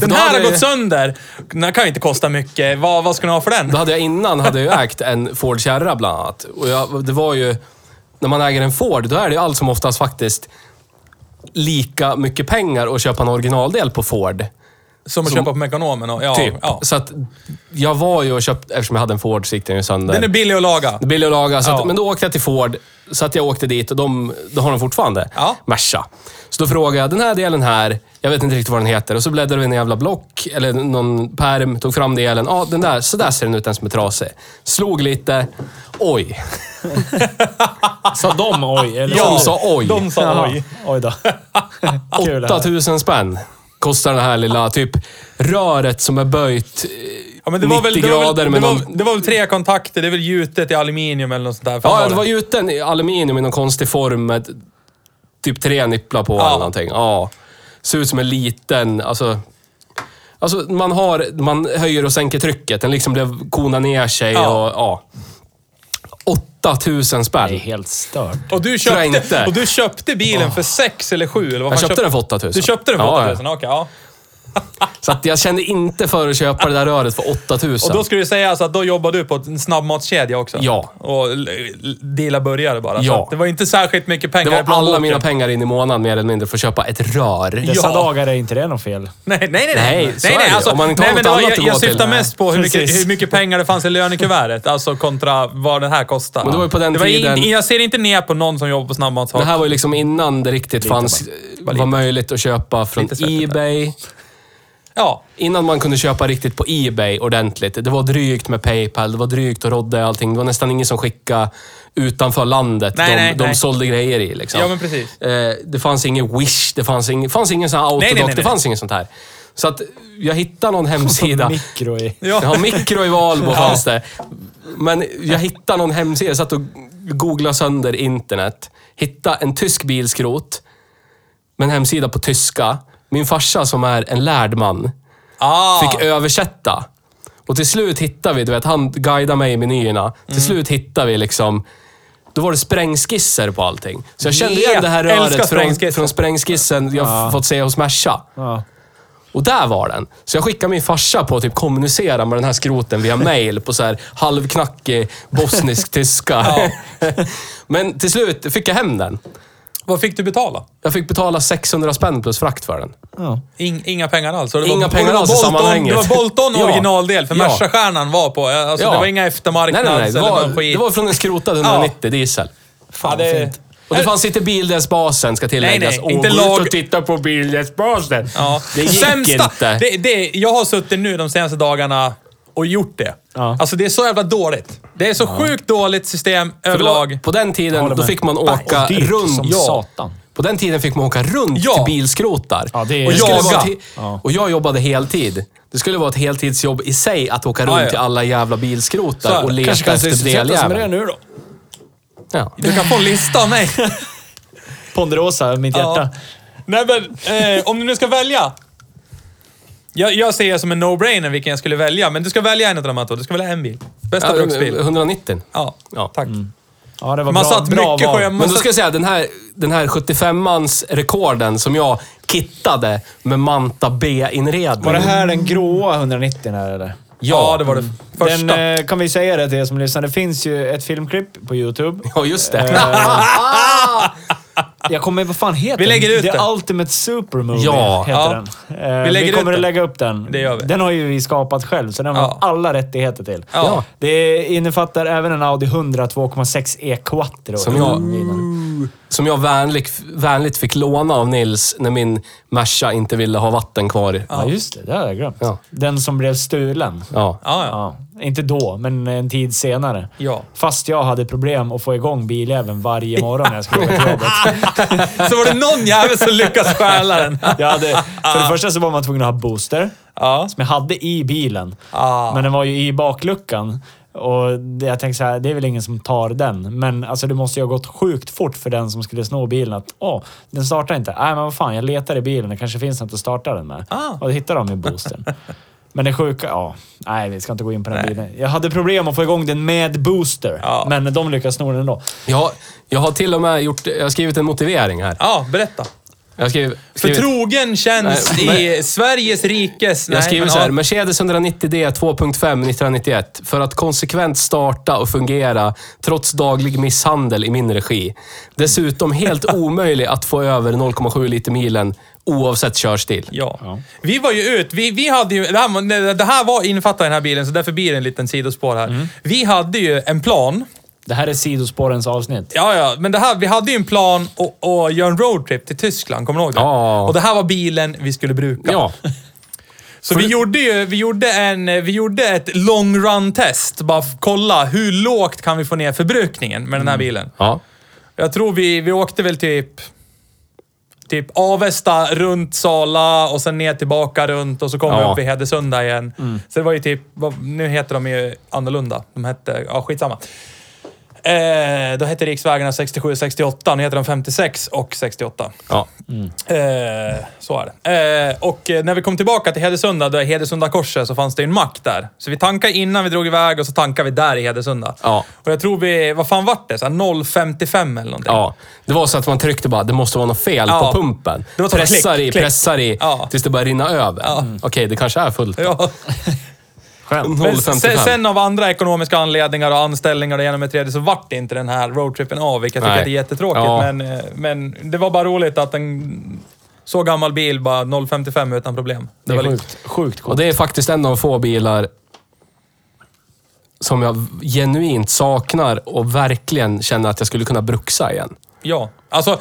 den här har gått sönder. Den kan ju inte kosta mycket. Vad, vad ska ni ha för den? Då hade jag innan hade jag ägt en Ford Kärra bland annat. Och jag, det var ju... När man äger en Ford, då är det ju allt som oftast faktiskt lika mycket pengar att köpa en originaldel på Ford. Som att som- köpa på Mekonomen och, ja, Typ. ja. Så att jag var ju och köpte, eftersom jag hade en Ford så den ju sönder. Den är billig att laga. Det är billigt att laga. Så att, Ja. Men då åkte jag till Ford, så att jag åkte dit och de, då har de fortfarande Ja. Merca. Så då frågade jag, den här delen här, jag vet inte riktigt vad den heter. Och så bläddrade vi i en jävla block, eller någon perm, tog fram delen. Ja, den där, så där ser den ut, den som är trasig. Slog lite. Oj. Sa de oj? Eller? De sa oj. De sa oj. Oj då. Kul det här. 8000 spänn kostar den här lilla, typ röret som är böjt eh, Ja, men det 90 var väl, det var grader väl, med det, var, någon... det var väl tre kontakter. Det är väl gjutet i aluminium eller något sånt där. Ja, var det var gjuten i aluminium i någon konstig form med typ tre nipplar på Ja. eller någonting. Ja. Ser ut som en liten, alltså... Alltså man har, man höjer och sänker trycket. Den liksom blev konar ner sig Ja. och ja. 8000 Det är spänn. helt stört. Och du, Tror jag inte. köpte, och du köpte bilen för sex eller sju? Eller vad Jag fan köpte den för 8000. Du köpte den för Ja, 8000? Okej, ja. Så att jag kände inte för att köpa det där röret för 8000. Och då ska du säga alltså att då jobbar du på en snabbmatskedja också? Ja. Och deala burgare bara? Ja. Det var inte särskilt mycket pengar det var alla mina pengar in i månaden mer eller mindre för att köpa ett rör. Dessa Ja. dagar är inte det något fel. Nej, nej, nej. Nej, så är det. alltså, Om man inte har nej, men något det annat jag, att jag gå till. syftar mest på hur mycket, hur mycket pengar det fanns i lönekuvertet. Alltså kontra vad den här kostar. Men det var ju på den det var tiden- In, jag ser inte ner på någon som jobbar på Det snabbmatshak. här var ju liksom innan det riktigt fanns, Bara var lite. möjligt att köpa från Lite. Ebay. Ja. Innan man kunde köpa riktigt på Ebay ordentligt. Det var drygt med Paypal, det var drygt och rodde allting. Det var nästan ingen som skickade utanför landet Nej, de, nej, de nej. sålde grejer i. Liksom. Ja, men precis. Eh, det fanns ingen Wish, det fanns ingen, fanns ingen sån här Autodoc, Nej, nej, nej, det fanns inget sånt här. Så att jag hittade någon hemsida. Mikro i. Ja. Ja, mikro i Valbo fanns det. Men jag hittade någon hemsida, jag satt och googlade sönder internet. Hittade en tysk bilskrot med en hemsida på tyska. Min farsa som är en lärd man Ah. fick översätta. Och till slut hittade vi, du vet, han guidade mig i menyerna. Till Mm. slut hittade vi liksom då var det sprängskisser på allting. Så jag kände igen det här Älskar röret från, sprängskisser. från sprängskissen jag fått se hos Merca. Ja. Och där var den. Så jag skickade min farsa på att typ kommunicera med den här skroten via mail på så här halvknackig bosnisk tyska. Men till slut fick jag hem den. Vad fick du betala? Jag fick betala 600 spänn plus frakt för den. Ja. In, inga pengar alls. Det Inga var, pengar det var alls i Bolton, sammanhanget. Det var Bolton Ja. originaldel, för Ja. Merca-stjärnan var på. Alltså, Ja. Det var inga Nej, eftermarknads nej, nej. Det eller var, det var från en skrotad 190 diesel. ja, det, Och det fanns inte bildelsbasen, ska tilläggas. Nej, nej, inte lag- och titta på bildelsbasen. Ja. Det gick Sämsta, inte. Det, det, jag har suttit nu de senaste dagarna och gjort det. Ja. Alltså det är så jävla dåligt. Det är så sjukt dåligt system För överlag. Då, på den tiden, då fick man Och åka dyrt runt. som Ja. satan. På den tiden fick man åka runt Ja. till bilskrotar. Ja, det är- och, skulle jaga. ett Ja. och jag jobbade heltid. Det skulle vara ett heltidsjobb i sig att åka runt Ja, ja. till alla jävla Så är bilskrotar det. och leta Kanske kan efter sysselsätta sig med det deljäveln. nu då. Ja. Du kan få en lista av mig. Ponderosa, mitt hjärta. Nej men, eh, om du nu ska välja. Jag, jag ser det som en no-brainer vilken jag skulle välja, men du ska välja en av de här två. Du ska välja en bil. Bästa Ja, bruksbil. 190. Ja, Ja. tack. Ja, det var Man bra, satt bra mycket val. på... Men då ska jag säga, den här, den här 75-mans rekorden som jag kittade med Manta B-inredning. Var det här den gråa 190 här eller? ja, det var det första. Den, eh, kan vi säga det till er som lyssnar. Det finns ju ett filmklipp på YouTube. Ja, just det. Eh, jag kommer vad fan heter Vi lägger den? ut The den. Ultimate Supermovie Ja. heter Ja. den. Eh, Vi vi, lägger ut kommer den. att lägga upp den. Det gör vi. Den har ju vi skapat själv, så den har Ja. alla rättigheter till. Ja. Det innefattar även en Audi 100 2,6 E Quattro. Som jag, som jag vänligt, vänligt fick låna av Nils när min Merca inte ville ha vatten kvar. Ja, just det. Det har jag glömt. Den som blev stulen. Ja. Ja, inte då, men en tid senare. Ja. Fast jag hade problem att få igång biljäveln varje morgon när jag skulle åka till jobbet. Så var det någon jävel som lyckades stjäla den. Jag hade, för det första så var man tvungen att ha booster, Ja. som jag hade i bilen. Ah. Men den var ju i bakluckan. Och det, jag tänkte så här, det är väl ingen som tar den. Men alltså det måste ju ha gått sjukt fort för den som skulle sno bilen. Att åh, den startar inte. Nej, men vad fan, jag letar i bilen. Det kanske finns något att starta den med. Ah. Och då hittade de ju boostern. Men det sjuka, ja. Nej, vi ska inte gå in på den bilen. Jag hade problem att få igång den med booster. Ja. Men de lyckades sno den ändå. Jag, jag har till och med gjort, jag har skrivit en motivering här. Ja, berätta. Jag har skrivit, skrivit, Förtrogen tjänst Nej, i Sveriges rikes... jag skriver så här, ja. Mercedes 190D 2.5 1991. För att konsekvent starta och fungera trots daglig misshandel i min regi. Dessutom helt omöjlig att få över 0,7 liter milen oavsett körstil. Ja. Vi var ju ut, vi, vi hade ju, det här, var- det här var innefattat i den här bilen, så därför blir det en liten sidospår här. Mm. Vi hade ju en plan. Det här är sidospårens avsnitt. Ja, ja, men det här, vi hade ju en plan att, att göra en roadtrip till Tyskland, kommer du ihåg det? Ja. Och det här var bilen vi skulle bruka. Ja. Så vi gjorde ju, vi gjorde en, vi gjorde ett long run test. Bara kolla hur lågt kan vi få ner förbrukningen med den här bilen. Ja. Jag tror vi, vi åkte väl typ... Typ Avesta, runt Sala och sen ner tillbaka runt och så kom vi Ja. upp i Hedesunda igen. Så det var ju typ... vad- Nu heter de ju annorlunda. De hette... Ja, skitsamma. Eh, då hette riksvägarna 67 och 68. Nu heter de 56 och 68. ja. Eh, så är det. Eh, och eh, när vi kom tillbaka till Hedesunda, där Hedesunda korset, så fanns det en mack där. Så vi tankade innan vi drog iväg och så tankade vi där i Hedesunda. Ja. Och jag tror vi... Vad fan vart det? Så här 0,55 eller någonting. Ja, det var så att man tryckte bara, det måste vara något fel Ja. på pumpen. Det var pressar klick, i, klick. pressar i, Ja. tills det börjar rinna över. Mm. Okej, det kanske är fullt. Ja. Skönt. Men 0,55. sen, sen av andra ekonomiska anledningar och anställningar och genom ett tredje så vart det inte den här roadtrippen av, vilket jag tycker Nej. det är jättetråkigt. Ja. Men, eh, men det var bara roligt att en så gammal bil bara 0,55 utan problem. Det är var sjukt. Sjukt Och coolt. det är faktiskt en av få bilar som jag genuint saknar och verkligen känner att jag skulle kunna bruxa igen. Ja, alltså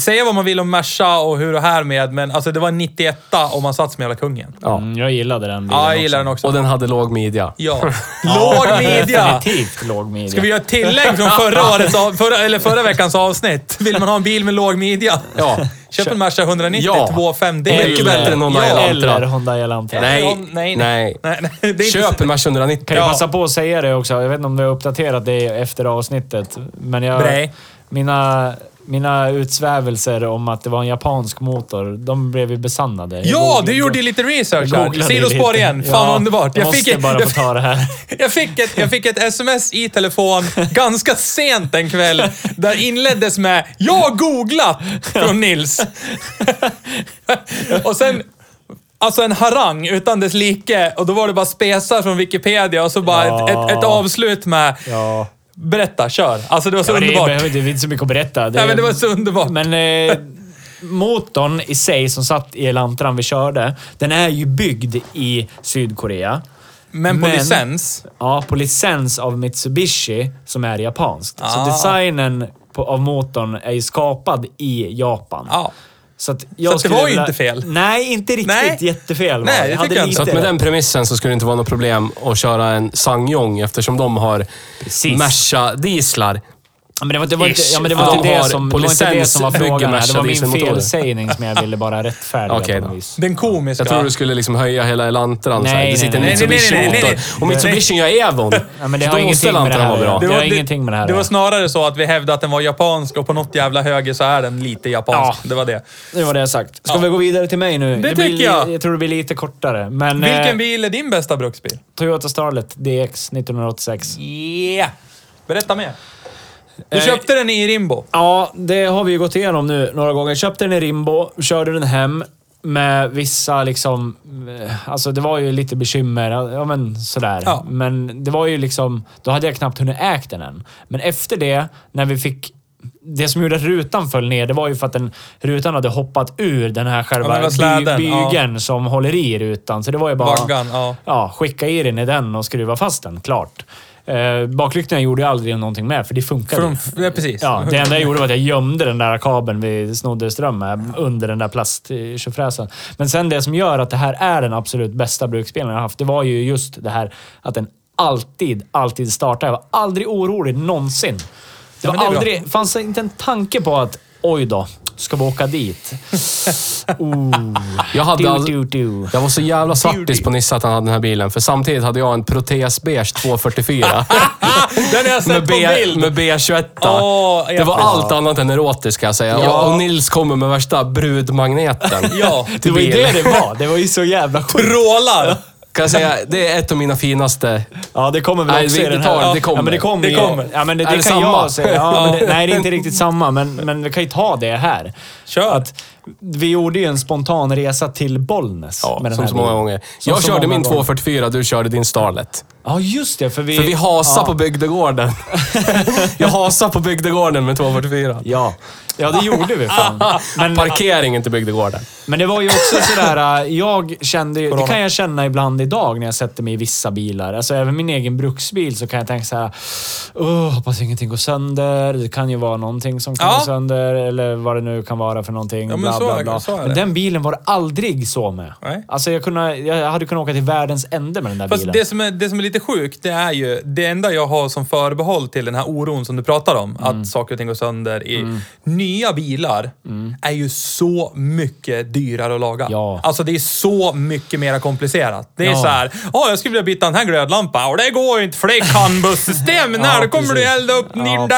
säga vad man vill om Merca och hur och här med, men alltså det var en 91 och man satt som jävla kungen. Ja. Mm, jag gillade den bilen Ja, jag också. gillar den också. Och den hade låg midja. Ja. Låg midja! Definitivt låg midja. Ska vi göra ett tillägg från förra, årets, av- förra, eller förra veckans avsnitt? Vill man ha en bil med låg midja? Ja. Köp en Merca 190 Ja. 2.5. Det är mycket bättre. någon ja. Elantra. Eller Honda Elantra. Nej. Nej, nej. Nej. nej, Köp en Merca 190. Kan jag Ja. passa på att säga det också? Jag vet inte om du har uppdaterat det efter avsnittet. Men jag, Nej. mina, mina utsvävelser om att det var en japansk motor, de blev ju besannade. Jag Ja, googlade- du gjorde lite research här. Sidospår igen. Fan vad underbart. Jag fick, bara jag, få ta det här. jag, fick ett, jag fick ett sms i telefon ganska sent en kväll där inleddes med “Jag har googlat” från Nils. Och sen Alltså en harang utan dess like och då var det bara spesar från Wikipedia och så bara Ja. ett, ett, ett avslut med Ja. Berätta, kör. Alltså det var så Ja, det, underbart. är, det är inte så mycket att berätta. Nej, men det var så underbart. Men eh, motorn i sig som satt i Elantran vi körde, den är ju byggd i Sydkorea. Men på men- licens. Ja, på licens av Mitsubishi som är japanskt. Så Ah. designen på, av motorn är ju skapad i Japan. Ja. Så, att jag Så det var ju inte fel. Nej, inte riktigt Nej. jättefel. Nej, det. hade jag inte. Så att lite med den premissen så skulle det inte vara något problem att köra en Sangyong eftersom de har. Merca-dieslar. Ja, men det var, det var inte, ja, men det var inte de det som, det var inte det som var frågan. här. Det var min felsägning som jag ville bara rättfärdiga Okej på något vis. Den komiska. Jag tror du skulle liksom höja hela Elantran. så här. Nej, Det sitter en nej, nej, nej, nej, nej, nej, Mitsubishi-motor. nej. Och Mitsubishi gör Evon. Ja, men det har ingenting med det här vara att bra. göra. Det Det var, har ingenting med det här det var snarare så att vi hävdade att den var japansk och på något jävla höger så är den lite japansk. Ja. Det var det. Det var det jag sagt. Ska Ja. vi gå vidare till mig nu? Det blir, tycker jag. Jag tror det blir lite kortare. Men, Vilken eh, bil är din bästa bruksbil? Toyota Starlet DX 1986. Yeah! Berätta mer. Du Eh, köpte den i Rimbo. Ja, det har vi ju gått igenom nu några gånger. Köpte den i Rimbo, körde den hem med vissa liksom... eh, Alltså det var ju lite bekymmer, ja men sådär. Ja. Men det var ju liksom... Då hade jag knappt hunnit ägt den än. Men efter det, när vi fick... Det som gjorde att rutan föll ner, det var ju för att den, rutan hade hoppat ur den här Ja, själva släden, by, ja. bygeln som håller i rutan. Så det var ju bara... Vaggan, ja. Ja, skicka i den i den och skruva fast den, klart. Eh, baklyktorna gjorde jag aldrig någonting med, för det funkade. De, ja, precis. Ja, det enda jag gjorde var att jag gömde den där kabeln vi snodde ström med under den där plasttjofräsen. Men sen det som gör att det här är den absolut bästa bruksspelen jag har haft, det var ju just det här att den alltid, alltid startar. Jag var aldrig orolig någonsin. Det var det är bra. aldrig, fanns inte en tanke på att oj då, ska vi åka dit? Ooh. Jag, hade all... du, du. jag var så jävla svartis på Nisse att han hade den här bilen. För samtidigt hade jag en protesbeige 244. Den har jag sett med, på bild! med B21. Åh, det var allt annat än erotiskt ska jag säga. Ja. Och Nils kommer med värsta brudmagneten. Ja, Det var ju det det var. Det var ju så jävla sjukt. Vrålar! Kan jag säga, det är ett av mina finaste. Ja, det kommer väl Nej, också vi- i den tar här. det. Kommer. Ja, men det kommer. Det ju- kommer. Ja, men det, Är det det kan samma? jag säga. Ja, men det, nej, det är inte riktigt samma, men, men vi kan ju ta det här. Kör. Att vi gjorde ju en spontan resa till Bollnäs Ja, med den som här så många bilen. gånger. Som Jag så körde många min gånger. 244, du körde din Starlet. Ja, just det. För vi, För vi hasade ja, på bygdegården. jag hasade på bygdegården med 244. Ja. ja, det gjorde vi fan. Men, Parkeringen till bygdegården. men det var ju också sådär, äh, jag kände ju- det kan jag känna ibland idag när jag sätter mig i vissa bilar. Alltså även min egen bruksbil så kan jag tänka så här. Åh, hoppas ingenting går sönder. Det kan ju vara någonting som kan Ja. gå sönder eller vad det nu kan vara för någonting. Ja, men bla, bla, bla. så är men det. den bilen var aldrig så med. Nej. Alltså jag, kunde, jag hade kunnat åka till världens ände med den där Fast bilen. det som, är, det som är lite sjukt, det är ju... Det enda jag har som förbehåll till den här oron som du pratar om, Mm. att saker och ting går sönder i nya bilar, är ju så mycket dyrare att laga. Ja. Alltså det är så mycket mer komplicerat. Det är Ja. så här, ja jag skulle vilja byta den här glödlampan och det går ju inte för det är CAN-bussystem. När Ja, kommer du elda upp Ja.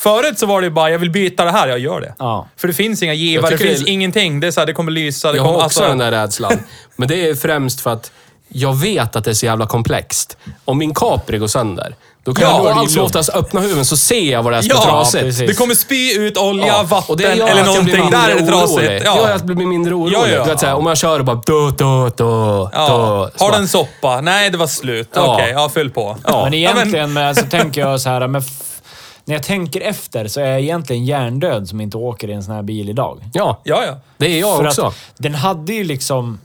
Förut så var det ju bara, jag vill byta det här, jag gör det. Ja. För det finns inga givare, det finns ingenting. Det är så här, det kommer lysa, det Jag kommer... har också alltså- den där rädslan. Men det är främst för att jag vet att det är så jävla komplext. Om min Capri går sönder, då kan Ja, jag är allt som oftast öppna huven så ser jag vad det är som är Ja, trasigt. precis. det kommer spy ut olja, Ja, vatten och det gör eller någonting. Där är det trasigt. orolig. Det gör att jag blir mindre orolig. Ja, ja. Du vet, så här, om jag kör och bara då, då, då, Ja. Har den soppa? Nej, det var slut. Ja. Okej, ja, fyll på. Ja. Men egentligen med, så tänker jag så här, men när jag tänker efter så är jag egentligen hjärndöd som inte åker i en sån här bil idag. Ja, Ja, ja. det är jag För också. Den hade ju liksom...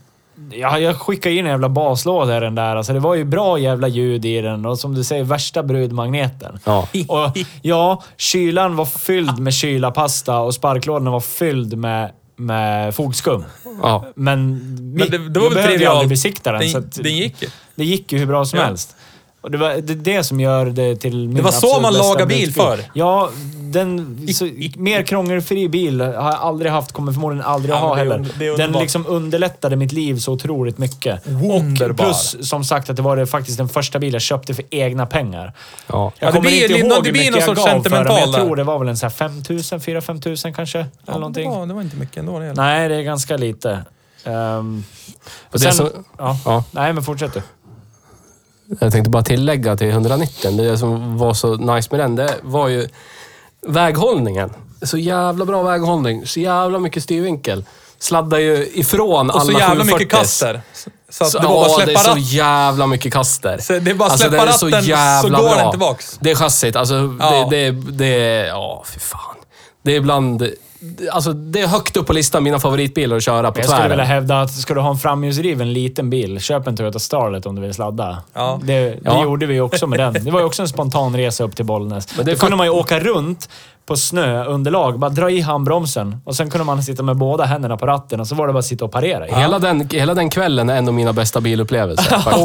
Ja, jag skickade in en jävla baslåda i den där. Alltså det var ju bra jävla ljud i den och som du säger, värsta brudmagneten. Ja. Och ja, kylan var fylld med kylapasta och sparklådorna var fylld med, med fogskum. Ja. Men, Men det, det var väl behövde jag aldrig besikta den. Den, så att, den gick ju. det gick ju hur bra som Ja. helst. Och det var det, är det som gör det till min Det var så man lagar bil förr. Ja, den... Så, mer krångelfri bil har jag aldrig haft, kommer förmodligen aldrig Ja, ha det heller. un- det den liksom underlättade mitt liv så otroligt mycket. Wunderbar. Och plus, som sagt, att det var det faktiskt den första bilen jag köpte för egna pengar. Ja. Jag Ja, det kommer blir- inte ihåg det hur blir mycket någon jag gav för den, jag tror det var väl en så här 5 000, 4-5 000 kanske. eller Ja, det, någonting. var, det var inte mycket ändå. Det. Nej, det är ganska lite. Um, Och det som, ja. ja. Nej, men fortsätt du. Jag tänkte bara tillägga till 190. Det som var så nice med den, det var ju väghållningen. Så jävla bra väghållning. Så jävla mycket styrvinkel. Sladdar ju ifrån Och så alla jävla mycket 740s. kasser. Så Så, det var bara att det är släppa så jävla mycket kast där. Så det är bara Alltså, släppa den är så ratten, så jävla går bra. den tillbaks. Det är chassit. Alltså, Ja. det, det, det är... Ja, fy fan. Det är ibland... Alltså, det är högt upp på listan mina favoritbilar att köra på Jag skulle vilja tvären. hävda att ska du ha en framhjulsdriven liten bil, köp en Toyota Starlet om du vill sladda. Ja. Det, det Ja. gjorde vi också med den. Det var ju också en spontan resa upp till Bollnäs. Men det Då kunde man ju åka runt på snöunderlag, bara dra i handbromsen och sen kunde man sitta med båda händerna på ratten och så var det bara att sitta och parera. Hela, den, hela den kvällen är en av mina bästa bilupplevelser faktiskt.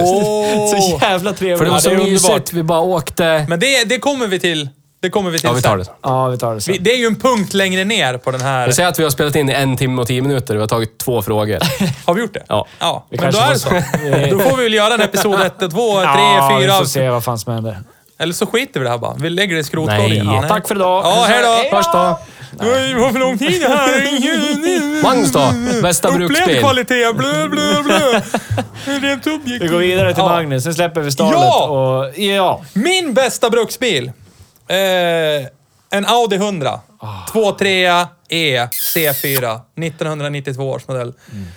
Så jävla trevligt. För det var Ja, så det mysigt. Vi bara åkte... Men det, det kommer vi till. Det kommer vi till Ja, vi tar sen. det. Ja, vi tar det sen. Vi, det är ju en punkt längre ner på den här... Vi säger att vi har spelat in i en timme och tio minuter och vi har tagit två frågor. Har vi gjort det? Ja. ja. Vi Men då kanske är det så. Då får vi väl göra en episod 1, 2, 3, ja, 4. vi får se vad fan som händer. Eller så skiter vi i det här bara. Vi lägger det i skrotkorgen. Nej. Ja, tack för idag. Ja, hej då! Först då. Oj, vad för lång tid det här Magnus då? Bästa Upplevd bruksbil? kvalitet, blö, blö, blö. Rent objektivt. Vi går vidare till Ja. Magnus, sen släpper vi Starlet Ja! och... Ja! Min bästa bruksbil. Eh, en Audi 100. Ah. 2.3 E C4. 1992 års modell. Mm.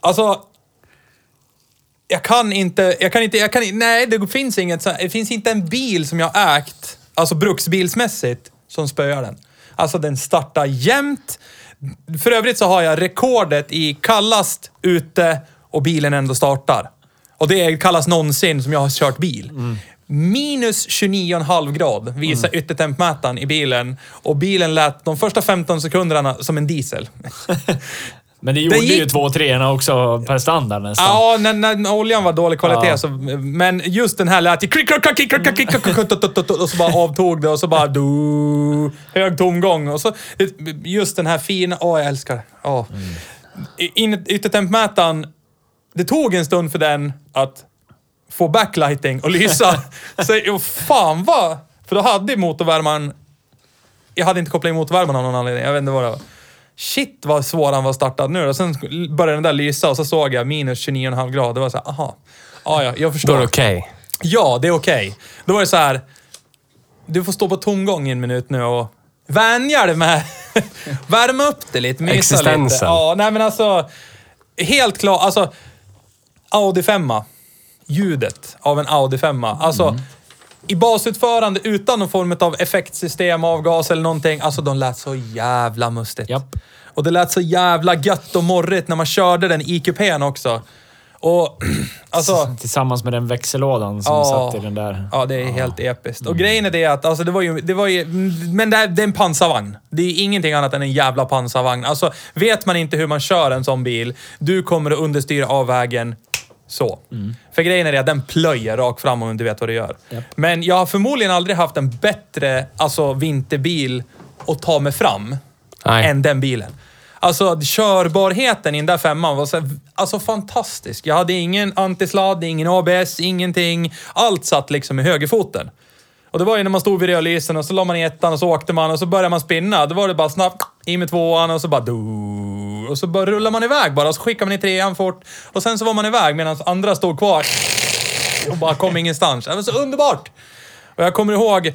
Alltså... Jag kan inte, jag kan inte, jag kan, nej det finns inget, det finns inte en bil som jag ägt, alltså bruksbilsmässigt, som spöar den. Alltså den startar jämt. För övrigt så har jag rekordet i kallast ute och bilen ändå startar. Och det är kallast någonsin som jag har kört bil. Minus 29,5 grad visar mm. yttertempmätaren i bilen och bilen lät de första 15 sekunderna som en diesel. Men det gjorde det gick... ju 2 3 också per standard nästan. Ja, när, när, oljan var dålig kvalitet ja. så... Men just den här lät ju... Och så bara avtog det och så bara... Du, hög tomgång. Och så just den här fina... Åh, oh, jag älskar det. Oh. Mm. Yttertempmätaren, det tog en stund för den att få backlighting och lysa. så, jo, fan vad... För då hade motorvärmaren... Jag hade inte kopplat in motorvärmaren av någon anledning. Jag vet inte vad det var. Shit vad svår han var startad nu då. Sen började den där lysa och så såg jag minus 29,5 grader. Det var så här, aha. Ja, ja, jag Då förstår. är det okej. Ja, det är okej. Då var det så här. Du får stå på tomgång i en minut nu och vänja dig med... värma upp det lite, mysa lite. Ja, nej men alltså... Helt klart, alltså... Audi 5 Ljudet av en Audi 5 Alltså... I basutförande utan någon form av effektsystem, avgas eller någonting. Alltså de lät så jävla mustigt. Japp. Och det lät så jävla gött och morrigt när man körde den i kupén också. Och alltså... Tillsammans med den växellådan som Ja. satt i den där. Ja, det är helt episkt. Och grejen är det att, alltså det var ju, det var ju men det, är, det är en pansarvagn. Det är ingenting annat än en jävla pansarvagn. Alltså, vet man inte hur man kör en sån bil, du kommer att understyra av vägen så. För grejen är det att den plöjer rakt fram om du vet vad du gör. Men jag har förmodligen aldrig haft en bättre, alltså vinterbil att ta mig fram Nej. än den bilen. Alltså körbarheten i den där femman var så här, alltså fantastisk. Jag hade ingen antisladd, ingen ABS, ingenting. Allt satt liksom i högerfoten. Och det var ju när man stod vid rödlysen och så la man i ettan och så åkte man och så började man spinna. Då var det bara snabbt i med tvåan och så bara du Och så bara rullar man iväg bara och så skickar man i trean fort. Och sen så var man iväg medan andra stod kvar och bara kom ingenstans. Det var så underbart! Och jag kommer ihåg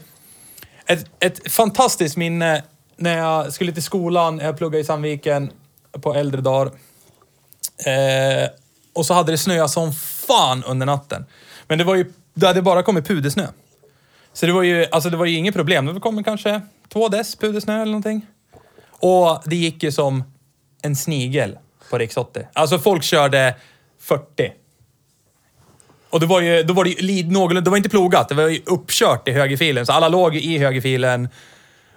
ett, ett fantastiskt minne när jag skulle till skolan. Jag pluggade i Sandviken på äldre dagar. Eh, och så hade det snöat som fan under natten. Men det var ju, det hade bara kommit pudersnö. Så det var ju, alltså det var ju inget problem. Det kom kanske två dess pudersnö eller någonting. Och det gick ju som en snigel på Riks 80. Alltså folk körde 40. Och det var ju, då var det ju någorlunda, det var inte plogat, det var ju uppkört i högerfilen. Så alla låg i högerfilen.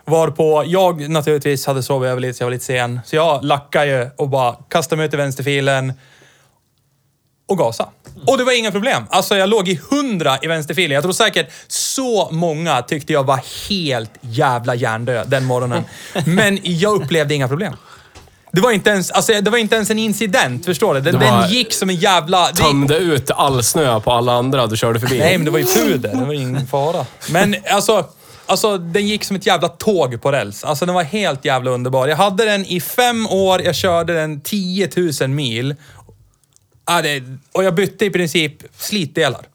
Varpå jag naturligtvis hade sovit över lite, så jag var lite sen. Så jag lackade ju och bara kastade mig ut i vänsterfilen och gasa. Och det var inga problem. Alltså jag låg i 100 i vänsterfilen. Jag tror säkert så många tyckte jag var helt jävla hjärndöd den morgonen. Men jag upplevde inga problem. Det var inte ens, alltså, det var inte ens en incident, förstår du? Den, var- den gick som en jävla... Tömde ut all snö på alla andra du körde förbi. Nej, men det var ju puder. Det var ingen fara. Men alltså, alltså, den gick som ett jävla tåg på räls. Alltså den var helt jävla underbar. Jag hade den i fem år, jag körde den 10 000 mil. Ja, det, och jag bytte i princip slitdelar.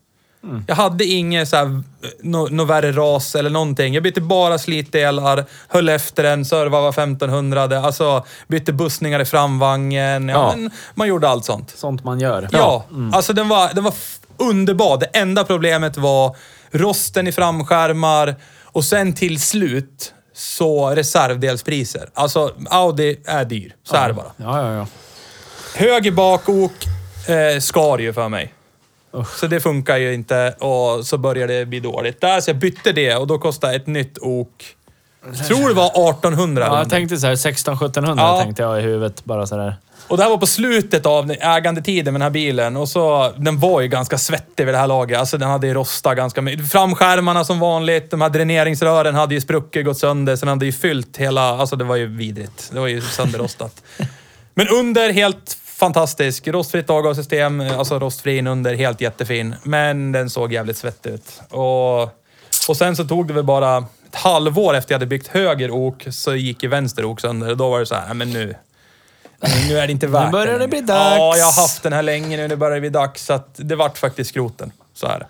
Jag hade inget så här, nå nå värre ras eller någonting. Jag bytte bara slitdelar, höll efter den, servade var 1500. Alltså, bytte bussningar i framvagnen. Ja, Ja. Men, man gjorde allt sånt. Sånt man gör. Ja, alltså den var, den var underbar. Det enda problemet var rosten i framskärmar och sen till slut så reservdelspriser. Alltså Audi är dyr. Så är det bara. Ja, ja, ja. Höger bakok eh, skar ju för mig. Så det funkar ju inte och så började det bli dåligt. Där, så jag bytte det och då kostade ett nytt ok, tror det var 1800. Ja, jag tänkte så här 1600-1700 Ja. tänkte jag i huvudet. Bara sådär. Och det här var på slutet av ägandetiden med den här bilen. Och så, den var ju ganska svettig vid det här laget. Alltså den hade ju rostat ganska mycket. Framskärmarna som vanligt. De här dräneringsrören hade ju spruckit, gått sönder. Så den hade ju fyllt hela... Alltså det var ju vidrigt. Det var ju sönderrostat. Men under, helt fantastisk. Rostfritt avgassystem. Alltså rostfri under, helt jättefin. Men den såg jävligt svettig ut. Och, och sen så tog det väl bara ett halvår efter jag hade byggt höger ok så gick ju vänster ok sönder. Och då var det så här, "Nej, men nu... Men nu är det inte värt börjar det bli dags. Ja, jag har haft den här länge nu. Nu börjar det bli dags. Så att det vart faktiskt skroten. Så är det.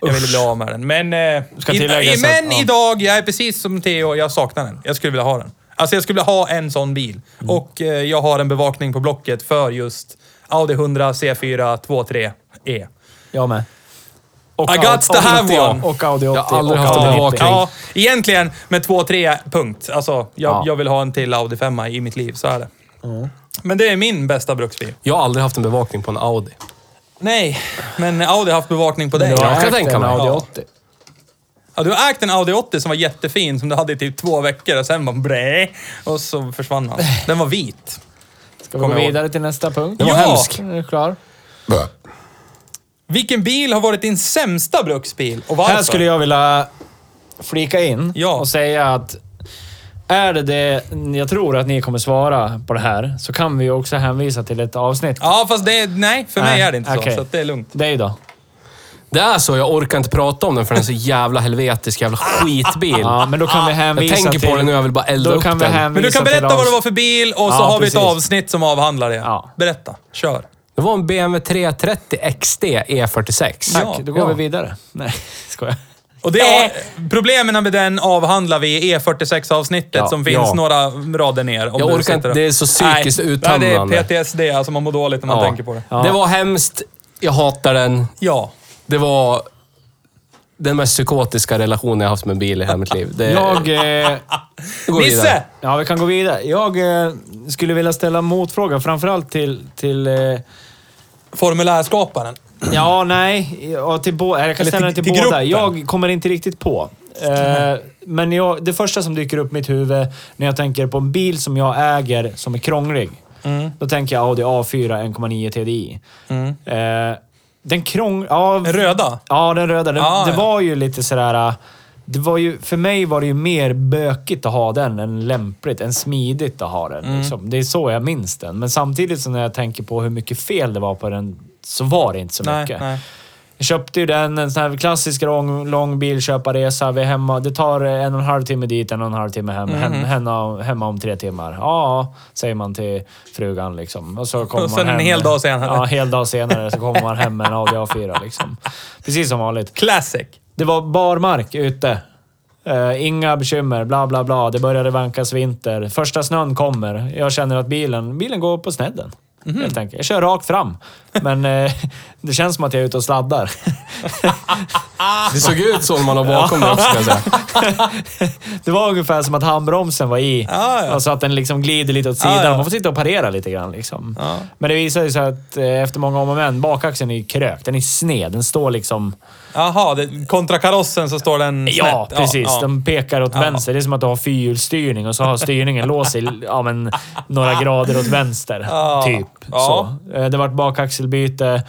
Jag ville bli av med den. Men, eh, i, tilläggas att- men ja. idag, jag är precis som Theo, jag saknar den. Jag skulle vilja ha den. Alltså jag skulle vilja ha en sån bil. Mm. Och eh, jag har en bevakning på Blocket för just Audi 100 C4 23 E. Jag med. Och I got to have ja. one. Och Audi 80. Jag har aldrig haft en bevakning. 90. Ja, egentligen med 2-3 punkt. Alltså, jag, Ja. jag vill ha en till Audi 5 i mitt liv, så är det. Mm. Men det är min bästa bruksbil. Jag har aldrig haft en bevakning på en Audi. Nej, men Audi har haft bevakning på dig. Jag kan tänka mig. Audi Ja. 80. Ja, du har ägt en Audi 80 som var jättefin, som du hade i typ två veckor och sen bara brä, och så försvann han. Den var vit. Ska vi Kommer gå vidare till nästa punkt? Den var hemsk. Är du klar? Vilken bil har varit din sämsta bruksbil och varför? Här skulle jag vilja flika in Ja. och säga att är det det jag tror att ni kommer svara på det här, så kan vi ju också hänvisa till ett avsnitt. Ja, fast det är, nej, för mig Nej, är det inte okej. så. Så att det är lugnt. Dig då? Det är så, jag orkar inte prata om den för den är så jävla helvetisk jävla skitbil. Ja, men då kan vi jag hänvisa tänker till... på den nu, jag vill bara elda Då upp kan vi den. hänvisa Men du kan till berätta vad det var för bil och så Ja, har vi ett avsnitt som avhandlar det. Ja. Berätta. Kör. Det var en BMW 330 XD E46. Tack, Ja, då går ja. vi vidare. Nej, skojar. Och det är, problemen med den avhandlar vi i E46-avsnittet Ja, som finns ja. några rader ner. Om Jag du orkar sitter inte, och- det är så psykiskt nej, uttömmande. Nej, det är PTSD, alltså man mår dåligt när man Ja. tänker på det. Ja. Det var hemskt. Jag hatar den. Ja. Det var den mest psykotiska relationen jag haft med en bil i hela mitt liv. Det, Jag... Eh, går Nisse! vidare. ja, vi kan gå vidare. Jag eh, skulle vilja ställa en motfråga, framförallt till... till eh, Formulärskaparen. Ja, nej. Ja, till bo- jag kan Eller ställa den till- till, båda. gruppen. Jag kommer inte riktigt på. Eh, men jag, det första som dyker upp i mitt huvud när jag tänker på en bil som jag äger som är krånglig. Mm. Då tänker jag Audi A4 1,9 TDI. Eh, den krång... Ja, Den röda? Ja, den röda. Den, Ah, det ja. var ju lite sådär... Det var ju, för mig var det ju mer bökigt att ha den än lämpligt, än smidigt att ha den. Mm. Liksom. Det är så jag minns den. Men samtidigt så när jag tänker på hur mycket fel det var på den, så var det inte så Nej, mycket. nej. Jag köpte ju den, en sån här klassisk lång, lång bilköparresa. Vi hemma. Det tar en och en halv timme dit, en och en halv timme hem. Hem, hemma, hemma om tre timmar. Ja, säger man till frugan liksom. Och så kommer Och man sen en hem. hel dag senare. Ja, en hel dag senare så kommer man hem med en Audi A4 liksom. Precis som vanligt. Classic. Det var barmark ute. Eh, inga bekymmer, bla bla bla. Det började vankas vinter. Första snön kommer. Jag känner att bilen, bilen går på snedden. Mhm. Helt enkelt. Jag kör rakt fram. Men eh, det känns som att jag är ute och sladdar. Det såg ut så när man var bakom det också, ska jag säga. Det var ungefär som att handbromsen var i. Ja, ja. Och så att den liksom glider lite åt sidan. Ja, ja. Man får sitta och parera lite grann. Liksom. Ja. Men det visade sig att eh, efter många om och men, bakaxeln är krökt. Den är sned. Den står liksom... Jaha, kontra karossen så står den Ja, snett. precis. Ja, Den pekar åt Ja. vänster. Det är som att du har fyrhjulsstyrning och så har styrningen låst sig ja, men, några grader åt vänster. Ja. Typ. Ja. Så. Eh, Det var ett bakaxelbyte.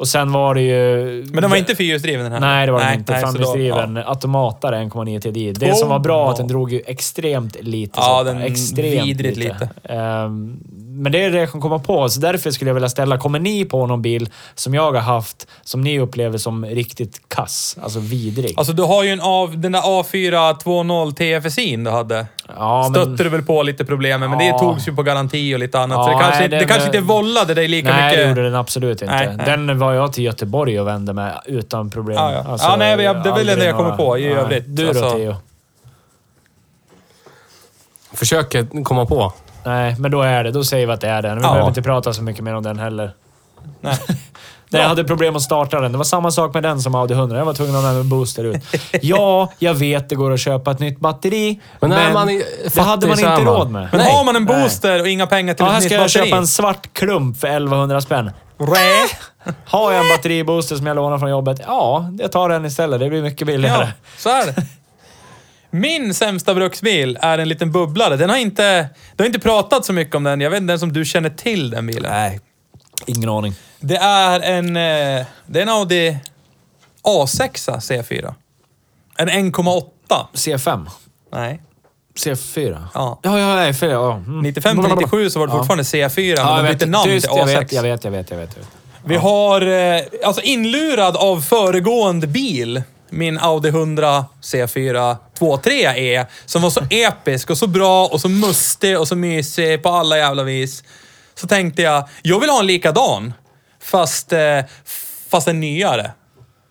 Och sen var det ju... Men den var inte fyrhjulsdriven den här? Nej, det var den inte. Framhjulsdriven automatare 1,9 TDI. Det som var bra Oh. att den drog ju extremt lite Ja, den Extremt vidrigt lite. Ehm, men det är det jag kan komma på. Så därför skulle jag vilja ställa, kommer ni på någon bil som jag har haft som ni upplever som riktigt kass? Alltså vidrig? Alltså du har ju en av, den där A420 TFSI'n du hade. ja, Stötte du väl på lite problem med, men det Ja. togs ju på garanti och lite annat. Ja, så det kanske, nej, det, det- kanske inte vållade dig lika Nej, mycket. det gjorde den absolut inte. Nej, nej. Den var jag till Göteborg och vände med utan problem. Alltså, Ja, ja. Ja, nej, men jag- det är väl det jag kommer på i Nej. övrigt. Du då Alltså- Theo? Försöker komma på. Nej, men då är det. Då säger vi att det är den. Vi Ja. behöver inte prata så mycket mer om den heller. Nej. Nej, jag hade problem att starta den. Det var samma sak med den som Audi 100. Jag var tvungen att ha med en booster ut. Ja, jag vet det går att köpa ett nytt batteri. Men Men, när man det hade man inte man. råd med. Men Nej. har man en Nej. booster och inga pengar till Ja, här ett ska nytt jag batteri. köpa en svart klump för 1100 spänn. Rä. Har jag en batteribooster som jag lånar från jobbet? Ja, jag tar den istället. Det blir mycket billigare. Ja, så är det. Min sämsta bruksbil är en liten bubblare. Den har inte... Det har inte pratat så mycket om den. Jag vet inte ens om du känner till den bilen. Nej, ingen aning. Det är en... eh, Det är en Audi A6 C4. En 1,8. C5. Nej. C4? Ja. Ja, ja, nej, fel. Ja. Mm. 95 till 97 så var det Ja. fortfarande C4, men Ja, de jag bytte namn Tyst, till jag A6. vet, jag vet, jag vet, jag vet. Jag vet. Vi har, eh, alltså inlurad av föregående bil, min Audi 100 C4 2.3 E, som var så episk och så bra och så mustig och så mysig på alla jävla vis. Så tänkte jag, jag vill ha en likadan, fast, eh, fast en nyare.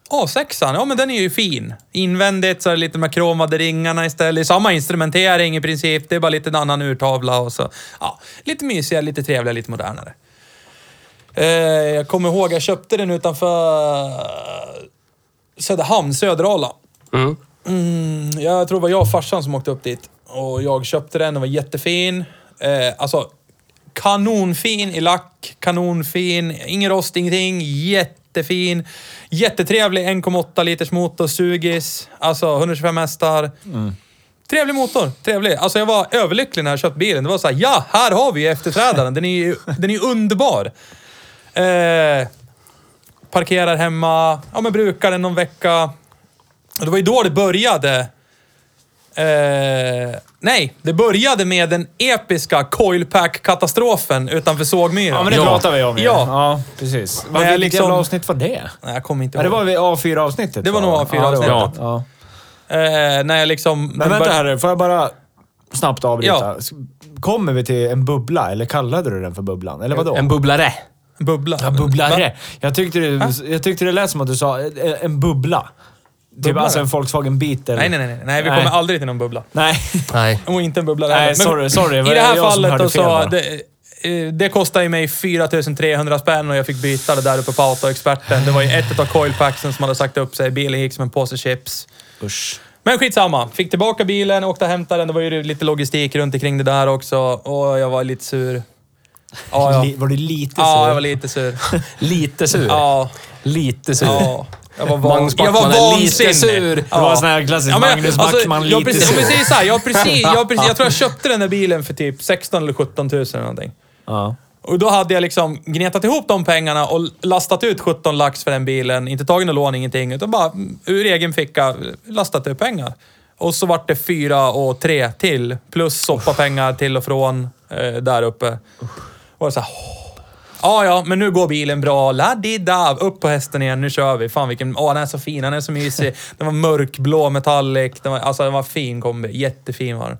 A6an, ja men den är ju fin. Invändigt så är det lite med kromade ringarna istället. Samma instrumentering i princip, det är bara lite en annan urtavla och så. Ja, lite mysigare, lite trevligare, lite modernare. Eh, jag kommer ihåg, jag köpte den utanför Söderhamn, Söderala. Mm. Mm, jag tror det var jag och farsan som åkte upp dit. Och jag köpte den, den var jättefin. Eh, alltså, kanonfin i lack, kanonfin, ingen rost, ingenting. Jättefin. Jättetrevlig 1,8 liters motor, sugis. Alltså 125 hästar. Trevlig motor, trevlig. Alltså jag var överlycklig när jag köpte bilen. Det var så här, ja, här har vi ju efterträdaren. Den är ju den är underbar. Eh, parkerar hemma, ja men brukar den någon vecka. Och det var ju då det började. Eh, nej, det började med den episka coilpack-katastrofen utanför Sågmyran. Ja, men det Ja. pratar vi om ju. Ja. ja precis. Vad, vilket liksom- jävla avsnitt var det? Nej, jag kommer inte Ja, ihåg. det var vid A4-avsnittet. Det var nog A4 Ja, det var avsnittet. det. Ja. Eh, när jag liksom... Men vänta här, får jag bara snabbt avbryta? Ja. Kommer vi till en bubbla, eller kallade du den för bubblan? Eller vadå? En bubblare. Bubbla. Ja, bubblare. Jag tyckte, det, jag tyckte det lät som att du sa eh, en bubbla. Typ alltså en Volkswagen Beetle. Nej, nej, nej, nej. Nej, vi kommer aldrig till någon bubbla. Nej. Nej. Och inte en bubbla Nej, heller. sorry, sorry. I det här fallet då så... Det, eh, det kostade ju mig 4300 spänn och jag fick byta det där uppe på Autoexperten. Det var ju ett av coilpacksen som hade sagt upp sig. Bilen gick som en påse chips. Usch. Men skitsamma. Fick tillbaka bilen, åkte och hämtade den. Det var ju lite logistik runt omkring det där också. Och jag var lite sur. Ja, ja. Li- Var du lite Ja, sur? jag var lite sur. Lite sur. Ja, Lite sur. ja. Jag var, van... Magnus jag var Backman är lite vansinnig. sur. Det var en sån här klassisk Ja, men, Magnus alltså, Backman jag lite precis, sur. precis så här, jag, precis, jag, precis, jag tror jag köpte den där bilen för typ 16 eller 17 000 eller någonting. Ja. Och då hade jag liksom gnetat ihop de pengarna och lastat ut 17 lax för den bilen. Inte tagit någon lån, ingenting. Utan bara mm, ur egen ficka lastat ut pengar. Och så vart det fyra och tre till. Plus soppapengar till och från eh, där uppe. Och så här, åh. Ja, ja, men nu går bilen bra. Laddidav! Upp på hästen igen, nu kör vi. Fan vilken... Åh, den är så fin, den är så mysig. Den var mörkblå metallic. Den var, alltså den var fin kombi. Jättefin var den.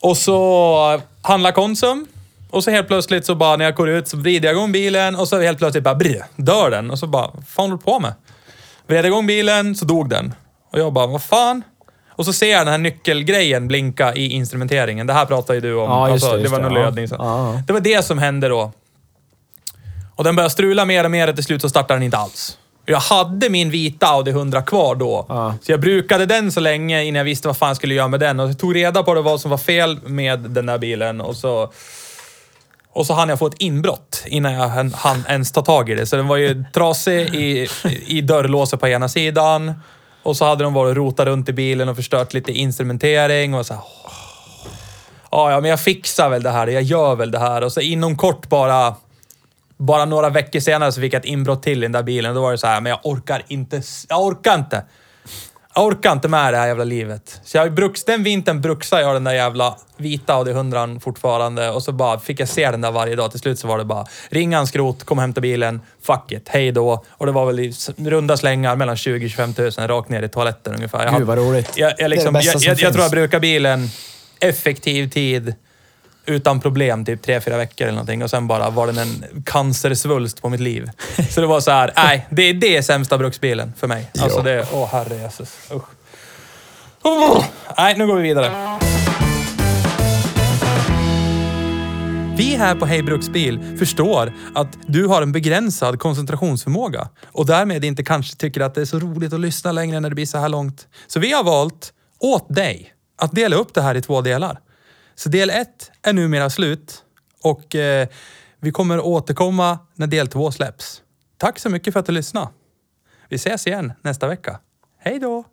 Och så handlar Konsum. Och så helt plötsligt så bara när jag går ut så vrider jag igång bilen och så helt plötsligt bara brr, dör den. Och så bara, vad fan håller du på med? Vred igång bilen så dog den. Och jag bara, vad fan? Och så ser jag den här nyckelgrejen blinka i instrumenteringen. Det här pratade ju du om. Ja, just alltså, det, just var det, någon lödning. Ja. Det var det som hände då. Och den började strula mer och mer och till slut så startade den inte alls. Jag hade min vita Audi 100 kvar då. Ja. Så jag brukade den så länge innan jag visste vad fan jag skulle göra med den. Och jag tog reda på det, vad som var fel med den där bilen och så... Och så hann jag få ett inbrott innan jag hann ens ta tag i det. Så den var ju trasig i, i dörrlåset på ena sidan. Och så hade de varit och rotat runt i bilen och förstört lite instrumentering och så här, Ja, ja, men jag fixar väl det här. Jag gör väl det här. Och så inom kort bara... Bara några veckor senare så fick jag ett inbrott till i den där bilen. Då var det så här, men jag orkar inte. Jag orkar inte. Jag orkar inte med det här jävla livet. Så jag bruks, den vintern bruksade jag den där jävla vita Audi 100 fortfarande och så bara fick jag se den där varje dag. Till slut så var det bara ringa en skrot, kom och hämta bilen, fuck it, hej då. Och det var väl i runda slängar mellan 20 25 000 rakt ner i toaletten ungefär. Jag, Gud vad roligt. jag, jag, liksom, det är det bästa jag, som jag, jag tror jag brukar bilen effektiv tid utan problem, typ tre, fyra veckor eller någonting. Och sen bara var den en cancersvulst på mitt liv. Så det var så här, nej, det, det är sämsta bruksbilen för mig. Alltså det, åh herre Jesus. Usch. Oh, nej, nu går vi vidare. Vi här på Hej Bruksbil förstår att du har en begränsad koncentrationsförmåga och därmed inte kanske tycker att det är så roligt att lyssna längre när det blir så här långt. Så vi har valt, åt dig, att dela upp det här i två delar. Så del ett är numera slut och eh, vi kommer återkomma när del två släpps. Tack så mycket för att du lyssnade. Vi ses igen nästa vecka. Hej då!